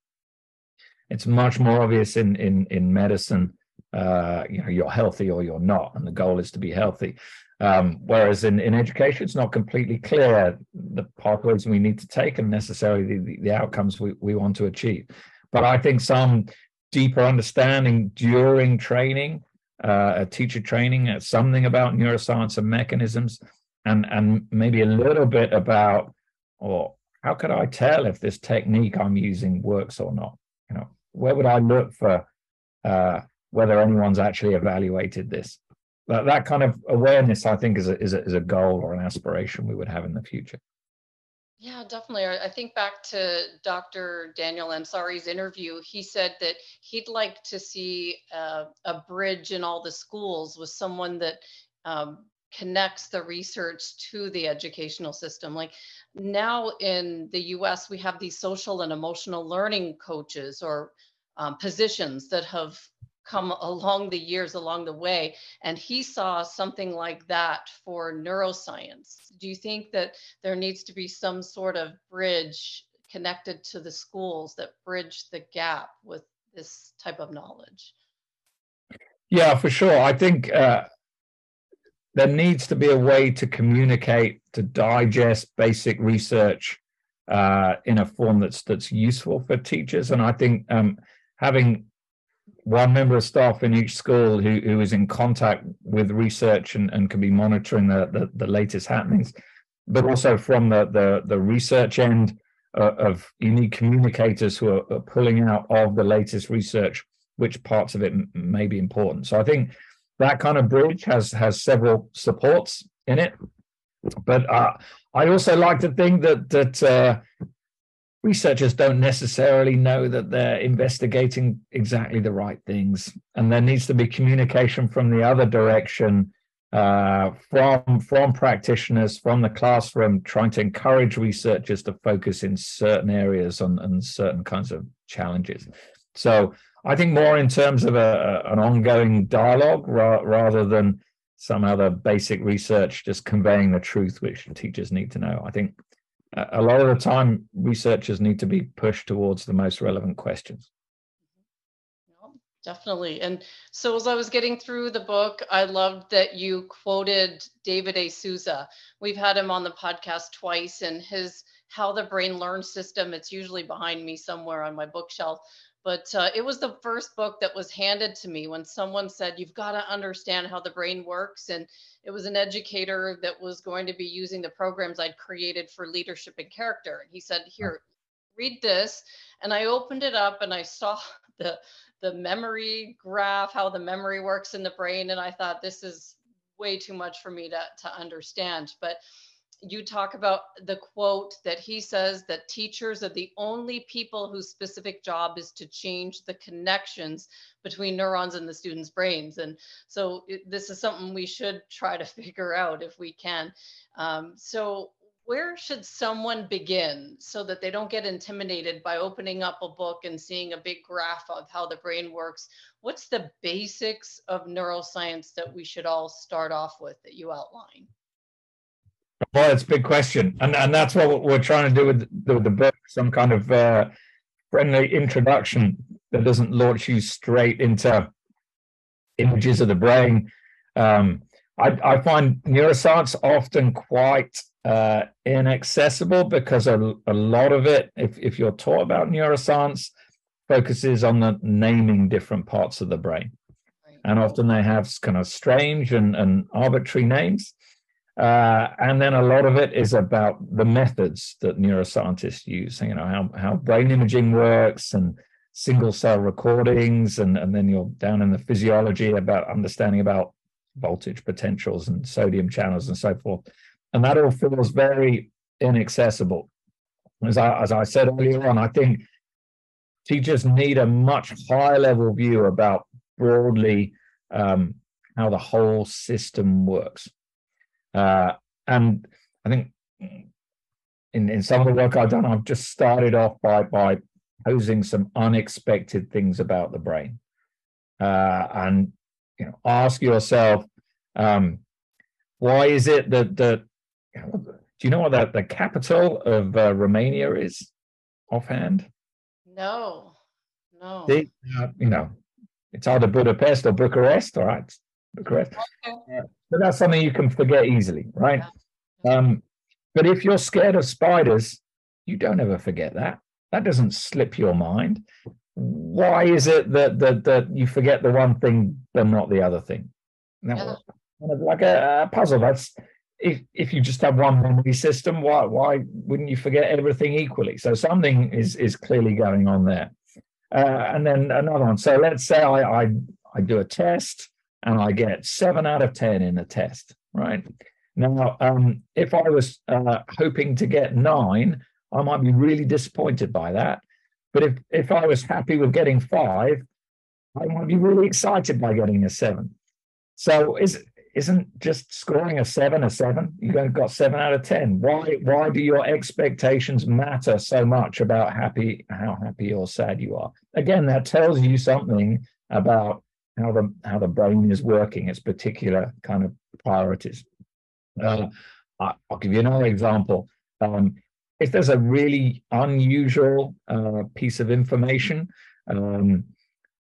It's much more obvious in, in, in medicine uh, you know you're healthy or you're not, and the goal is to be healthy. Um, whereas in, in education, it's not completely clear the pathways we need to take and necessarily the, the outcomes we, we want to achieve. But I think some deeper understanding during training, uh, teacher training, uh, something about neuroscience and mechanisms, and and maybe a little bit about, or how could I tell if this technique I'm using works or not? You know, where would I look for uh, whether anyone's actually evaluated this. That, that kind of awareness, I think, is a, is, a, is a goal or an aspiration we would have in the future. Yeah, definitely. I think back to Dr. Daniel Ansari's interview. He said that he'd like to see a, a bridge in all the schools with someone that um, connects the research to the educational system. Like now in the US, we have these social and emotional learning coaches or um, positions that have come <laughs> along the years along the way and he saw something like that for neuroscience. Do you think that there needs to be some sort of bridge connected to the schools that bridge the gap with this type of knowledge? Yeah for sure. I think uh, there needs to be a way to communicate to digest basic research uh, in a form that's that's useful for teachers and i think um, having one member of staff in each school who, who is in contact with research and, and can be monitoring the, the, the latest happenings, but also from the, the, the research end uh, of you need communicators who are, are, pulling out of the latest research which parts of it may be important. So I think that kind of bridge has has several supports in it. But uh, I also like to think that that uh, researchers don't necessarily know that they're investigating exactly the right things and there needs to be communication from the other direction uh, from from practitioners from the classroom trying to encourage researchers to focus in certain areas on, on certain kinds of challenges so i think more in terms of a, an ongoing dialogue ra- rather than some other basic research just conveying the truth which teachers need to know i think a lot of the time researchers need to be pushed towards the most relevant questions definitely and so as i was getting through the book i loved that you quoted david a sousa we've had him on the podcast twice and his How the Brain Learns system. It's usually behind me somewhere on my bookshelf. But uh, it was the first book that was handed to me when someone said, You've got to understand how the brain works. And it was an educator that was going to be using the programs I'd created for leadership and character. And he said, Here, read this. And I opened it up and I saw <laughs> the the memory graph, how the memory works in the brain. And I thought this is way too much for me to, to understand. But you talk about the quote that he says that teachers are the only people whose specific job is to change the connections between neurons in the students' brains. And so it, this is something we should try to <laughs> figure out if we can. Um, so where should someone begin so that they don't get intimidated by opening up a book and seeing a big graph of how the brain works? What's the basics of neuroscience that we should all start off with that you outline? Well, it's a big question, and and that's what we're trying to do with the, with the book. Some kind of uh, friendly introduction that doesn't launch you straight into images of the brain. Um, I, I, find neuroscience often quite uh, inaccessible because a, a lot of it, if if you're taught about neuroscience, focuses on the naming different parts of the brain, and often they have kind of strange and, and arbitrary names. Uh, and then a lot of it is about the methods that neuroscientists use, you know, how, how brain imaging works and single cell recordings. And, and then you're down in the physiology about understanding about voltage potentials and sodium channels and so forth. And that all feels very inaccessible. As I, as I said earlier on, I think teachers need a much higher level view about broadly um, how the whole system works. Uh, and I think in, in some of the work I've done, I've just started off by by posing some unexpected things about the brain. Uh, and you know, ask yourself, um, why is it that that do you know what the, the capital of uh, Romania is offhand? No, no. The, uh, you know, it's either Budapest or Bucharest, all right? Bucharest. Okay. Uh, but that's something you can forget easily, right? Um, but if you're scared of spiders, you don't ever forget that. That doesn't slip your mind. Why is it that that, that you forget the one thing but not the other thing? Now, yeah. kind of like a, a, puzzle. That's if if you just have one memory system, why why wouldn't you forget everything equally? So something is is clearly going on there. Uh, and then another one. So let's say I, I I do a test and I get seven out of 10 in the test, right? Now, um, if I was uh, hoping to get nine, I might be really disappointed by that. But if, if I was happy with getting five, I might be really excited by getting a seven. So is isn't just scoring a seven a seven? You've got seven out of ten. Why why do your expectations matter so much about happy how happy or sad you are? Again, that tells you something about how the how the brain is working, its particular kind of priorities. Uh, I'll give you another example. Um, if there's a really unusual uh, piece of information, um,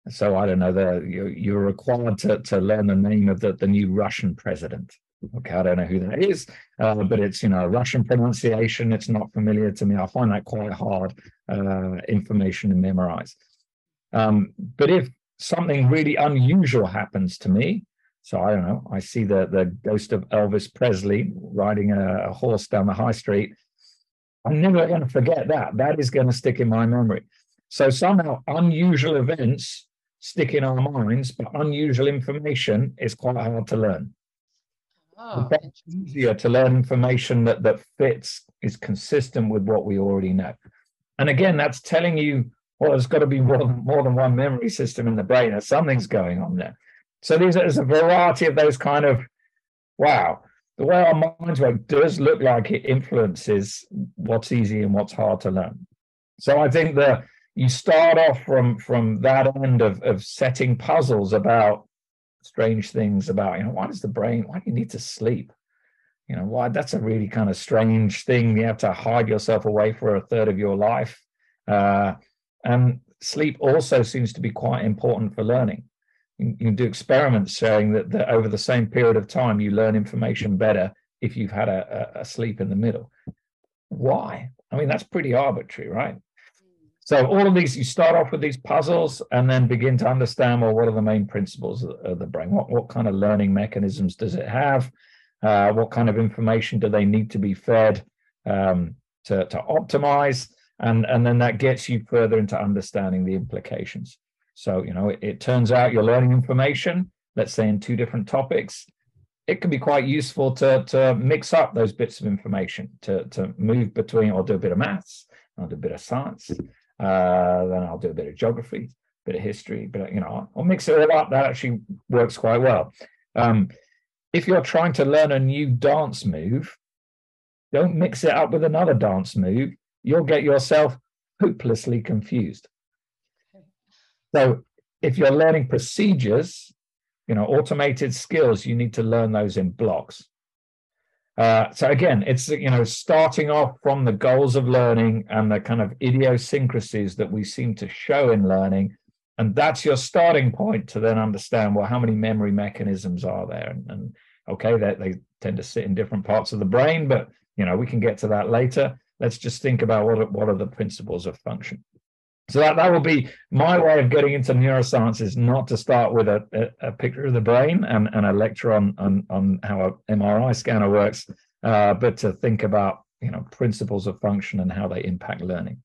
so I don't know, the, you're, you're, required to, to learn the name of the, the new Russian president. Okay, I don't know who that is, uh, but it's you know Russian pronunciation. It's not familiar to me. I find that quite hard uh, information to memorize. Um, but if something really unusual happens to me. So I don't know. I see the the ghost of Elvis Presley riding a, a horse down the high street. I'm never going to forget that. That is going to stick in my memory. So somehow unusual events stick in our minds, but unusual information is quite hard to learn. Oh. It's easier to learn information that that fits is consistent with what we already know. And again, that's telling you well, there's got to be more than, more than one memory system in the brain, or something's going on there. So there's a variety of those kind of, wow, the way our minds work does look like it influences what's easy and what's hard to learn. So I think that you start off from from that end of of setting puzzles about strange things about you know why does the brain why do you need to sleep you know why that's a really kind of strange thing you have to hide yourself away for a third of your life uh, and sleep also seems to be quite important for learning. You can do experiments showing that, that over the same period of time, you learn information better if you've had a, a, sleep in the middle. Why? I mean, that's pretty arbitrary, right? So all of these, you start off with these puzzles and then begin to understand, well, what are the main principles of the brain? What, what kind of learning mechanisms does it have? Uh, what kind of information do they need to be fed um, to, to optimize? And, and then that gets you further into understanding the implications. So, you know, it, it turns out you're learning information, let's say in two different topics. It can be quite useful to, to mix up those bits of information, to, to move between, or do a bit of maths, I'll do a bit of science, uh, then I'll do a bit of geography, a bit of history, but you know, I'll mix it all up. That actually works quite well. Um, if you're trying to learn a new dance move, don't mix it up with another dance move. You'll get yourself hopelessly confused. So if you're learning procedures, you know, automated skills, you need to learn those in blocks. Uh, so again, it's you know starting off from the goals of learning and the kind of idiosyncrasies that we seem to show in learning, and that's your starting point to then understand well how many memory mechanisms are there, and, and okay, they, they tend to sit in different parts of the brain, but you know we can get to that later. Let's just think about what are, what are the principles of function. So that, that will be my way of getting into neuroscience is not to start with a, a, a picture of the brain and, and a lecture on, on, on how an MRI scanner works, uh, but to think about you know principles of function and how they impact learning.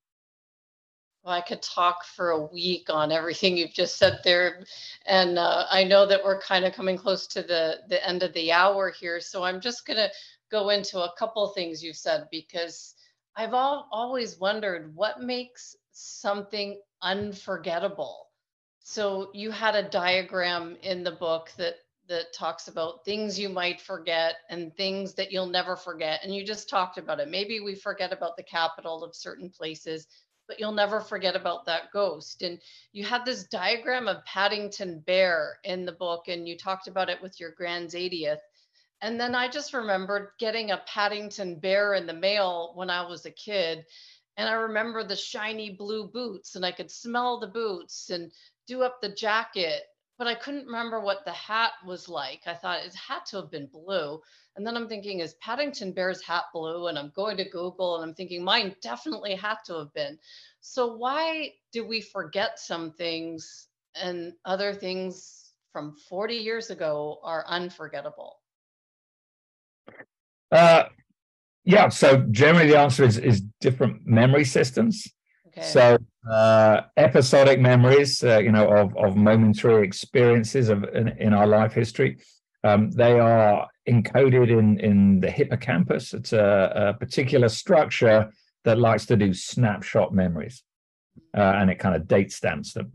Well, I could talk for a week on everything you've just said there, and uh, I know that we're kind of coming close to the the end of the hour here. So I'm just going to go into a couple things you've said because I've all, always wondered what makes something unforgettable. So you had a diagram in the book that that talks about things you might forget and things that you'll never forget and you just talked about it. Maybe we forget about the capital of certain places, but you'll never forget about that ghost. And you had this diagram of Paddington Bear in the book and you talked about it with your grand's 80th. And then I just remembered getting a Paddington Bear in the mail when I was a kid and I remember the shiny blue boots, and I could smell the boots and do up the jacket, but I couldn't remember what the hat was like. I thought it had to have been blue. And then I'm thinking, is Paddington Bear's hat blue? And I'm going to Google and I'm thinking, mine definitely had to have been. So, why do we forget some things and other things from 40 years ago are unforgettable? Uh, yeah, so generally the answer is is different memory systems. Okay. So uh, episodic memories, uh, you know, of of momentary experiences of in, in our life history, um, they are encoded in in the hippocampus. It's a, a particular structure that likes to do snapshot memories, uh, and it kind of date stamps them.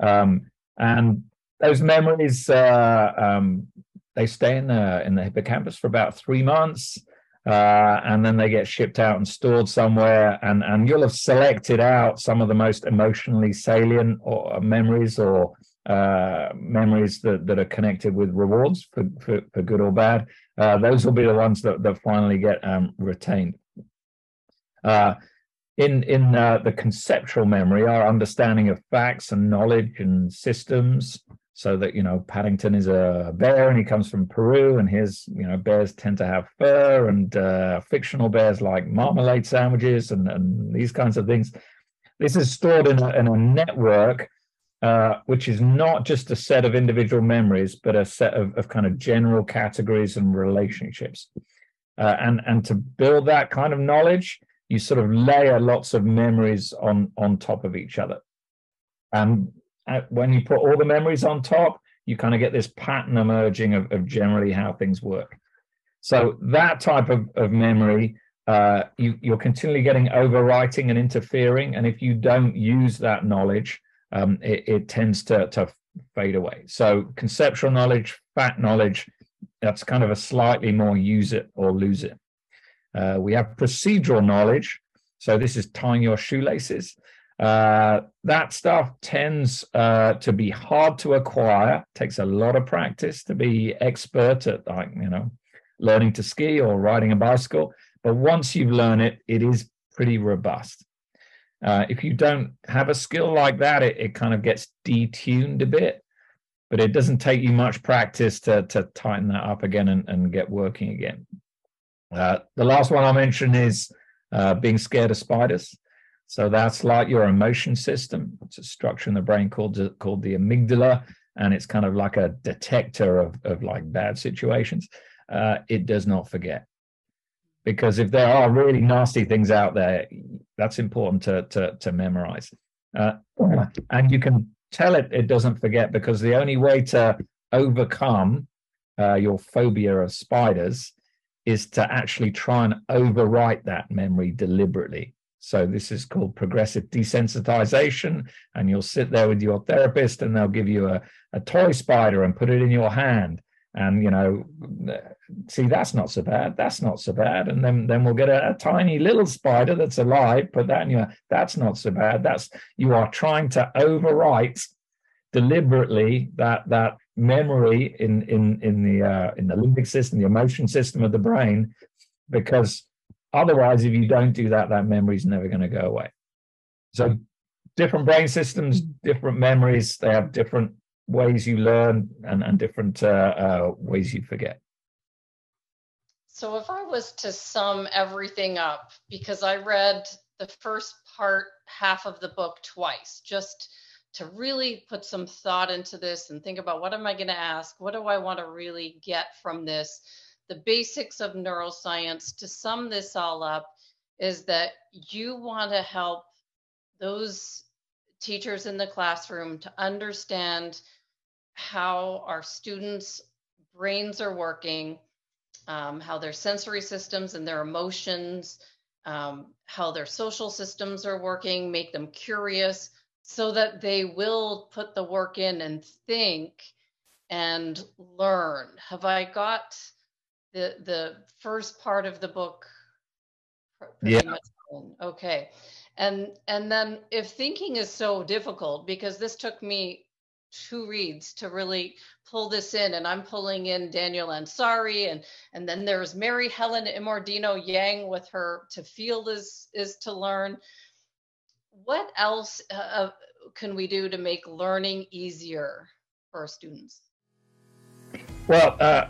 Um, and those memories, uh, um, they stay in the in the hippocampus for about three months uh, and then they get shipped out and stored somewhere and and you'll have selected out some of the most emotionally salient or uh, memories or uh, memories that, that are connected with rewards for, for, for good or bad. Uh, those will be the ones that, that finally get um, retained. Uh, in in uh, the conceptual memory our understanding of facts and knowledge and systems so that you know Paddington is a bear and he comes from Peru and his you know bears tend to have fur and uh, fictional bears like marmalade sandwiches and, and these kinds of things. This is stored in a, in a network uh, which is not just a set of individual memories, but a set of, of kind of general categories and relationships. Uh, and and to build that kind of knowledge, you sort of layer lots of memories on on top of each other. And when you put all the memories on top, you kind of get this pattern emerging of, of generally how things work. So that type of, of memory, uh, you, you're continually getting overwriting and interfering. And if you don't use that knowledge, um, it, it, tends to, to fade away. So conceptual knowledge, fact knowledge, that's kind of a slightly more use it or lose it. Uh, we have procedural knowledge. So this is tying your shoelaces. Uh, that stuff tends uh, to be hard to acquire. Takes a lot of practice to be expert at, like you know, learning to ski or riding a bicycle. But once you've learned it, it is pretty robust. Uh, if you don't have a skill like that, it, it kind of gets detuned a bit. But it doesn't take you much practice to to tighten that up again and, and get working again. Uh, the last one I'll mention is uh, being scared of spiders. So that's like your emotion system. It's a structure in the brain called called the amygdala, and it's kind of like a detector of of like bad situations. Uh, it does not forget because if there are really nasty things out there, that's important to to, to memorize. Uh, and you can tell it it doesn't forget because the only way to overcome uh, your phobia of spiders is to actually try and overwrite that memory deliberately. So this is called progressive desensitization. And you'll sit there with your therapist and they'll give you a, a toy spider and put it in your hand. And, you know, see, that's not so bad. That's not so bad. And then, then we'll get a, a tiny little spider that's alive, put that in your, that's not so bad. That's, you are trying to overwrite deliberately that, that memory in, in, in the, uh, in the limbic system, the emotion system of the brain, because otherwise, if you don't do that, that memory is never going to go away. So different brain systems, different memories, they have different ways you learn and, and different uh, uh, ways you forget. So, if I was to sum everything up, because I read the first part, half of the book twice, just to really put some thought into this and think about what am I going to ask? What do I want to really get from this? The basics of neuroscience, to sum this all up, is that you want to help those teachers in the classroom to understand how our students' brains are working, um, how their sensory systems and their emotions, um, how their social systems are working, make them curious so that they will put the work in and think and learn. Have I got the the first part of the book yeah. Okay. And and then if thinking is so difficult because this took me two reads to really pull this in and i'm pulling in daniel ansari and and then there's mary helen immordino yang with her to feel is is to learn what else uh, uh, can we do to make learning easier for our students well uh,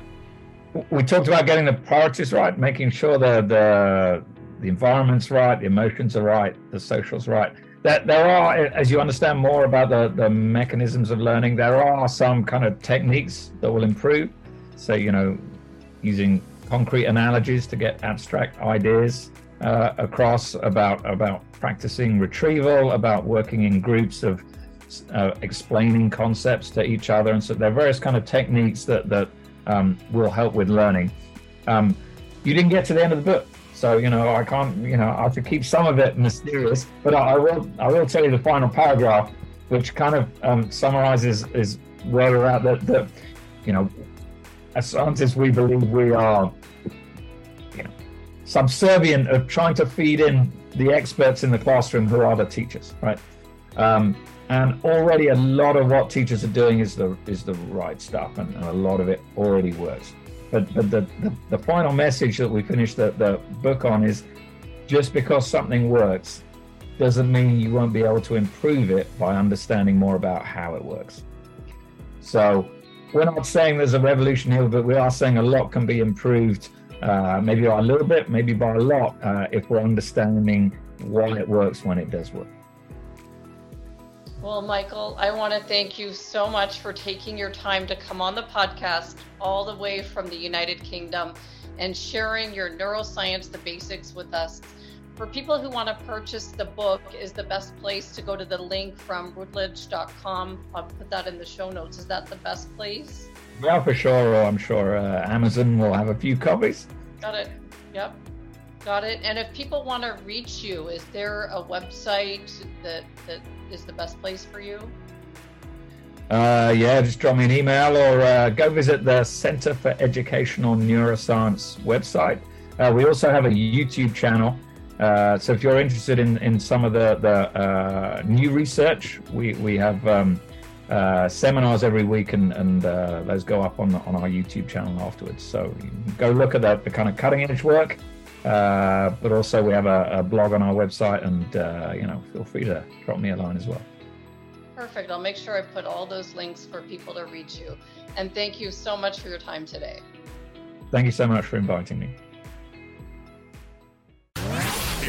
we talked about getting the priorities right making sure that the the environment's right the emotions are right the social's right that there are, as you understand more about the, the mechanisms of learning, there are some kind of techniques that will improve. So, you know, using concrete analogies to get abstract ideas uh, across about about practicing retrieval, about working in groups of uh, explaining concepts to each other, and so there are various kind of techniques that that um, will help with learning. Um, you didn't get to the end of the book. So you know, I can't, you know, I have to keep some of it mysterious, but I, I will, I will tell you the final paragraph, which kind of um, summarizes is where we're at. That, that you know, as scientists, we believe we are, you know, subservient of trying to feed in the experts in the classroom who are the teachers, right? Um, and already a lot of what teachers are doing is the is the right stuff, and, and a lot of it already works. But, but the, the, the final message that we finish the, the book on is just because something works doesn't mean you won't be able to improve it by understanding more about how it works. So we're not saying there's a revolution here, but we are saying a lot can be improved, uh, maybe by a little bit, maybe by a lot, uh, if we're understanding why it works when it does work. Well, Michael, I want to thank you so much for taking your time to come on the podcast all the way from the United Kingdom and sharing your neuroscience, the basics with us. For people who want to purchase the book, is the best place to go to the link from routledge.com. I'll put that in the show notes. Is that the best place? Yeah, for sure. I'm sure uh, Amazon will have a few copies. Got it. Yep. Got it. And if people want to reach you, is there a website that that is the best place for you? Uh, yeah, just drop me an email or uh, go visit the Center for Educational Neuroscience website. Uh, we also have a YouTube channel. Uh, so if you're interested in, in some of the, the uh, new research, we, we have um, uh, seminars every week and, and those go up on, on our YouTube channel afterwards. So go look at the, the kind of cutting edge work. Uh, but also we have a, a, blog on our website and, uh, you know, feel free to drop me a line as well. Perfect. I'll make sure I put all those links for people to reach you. And thank you so much for your time today. Thank you so much for inviting me.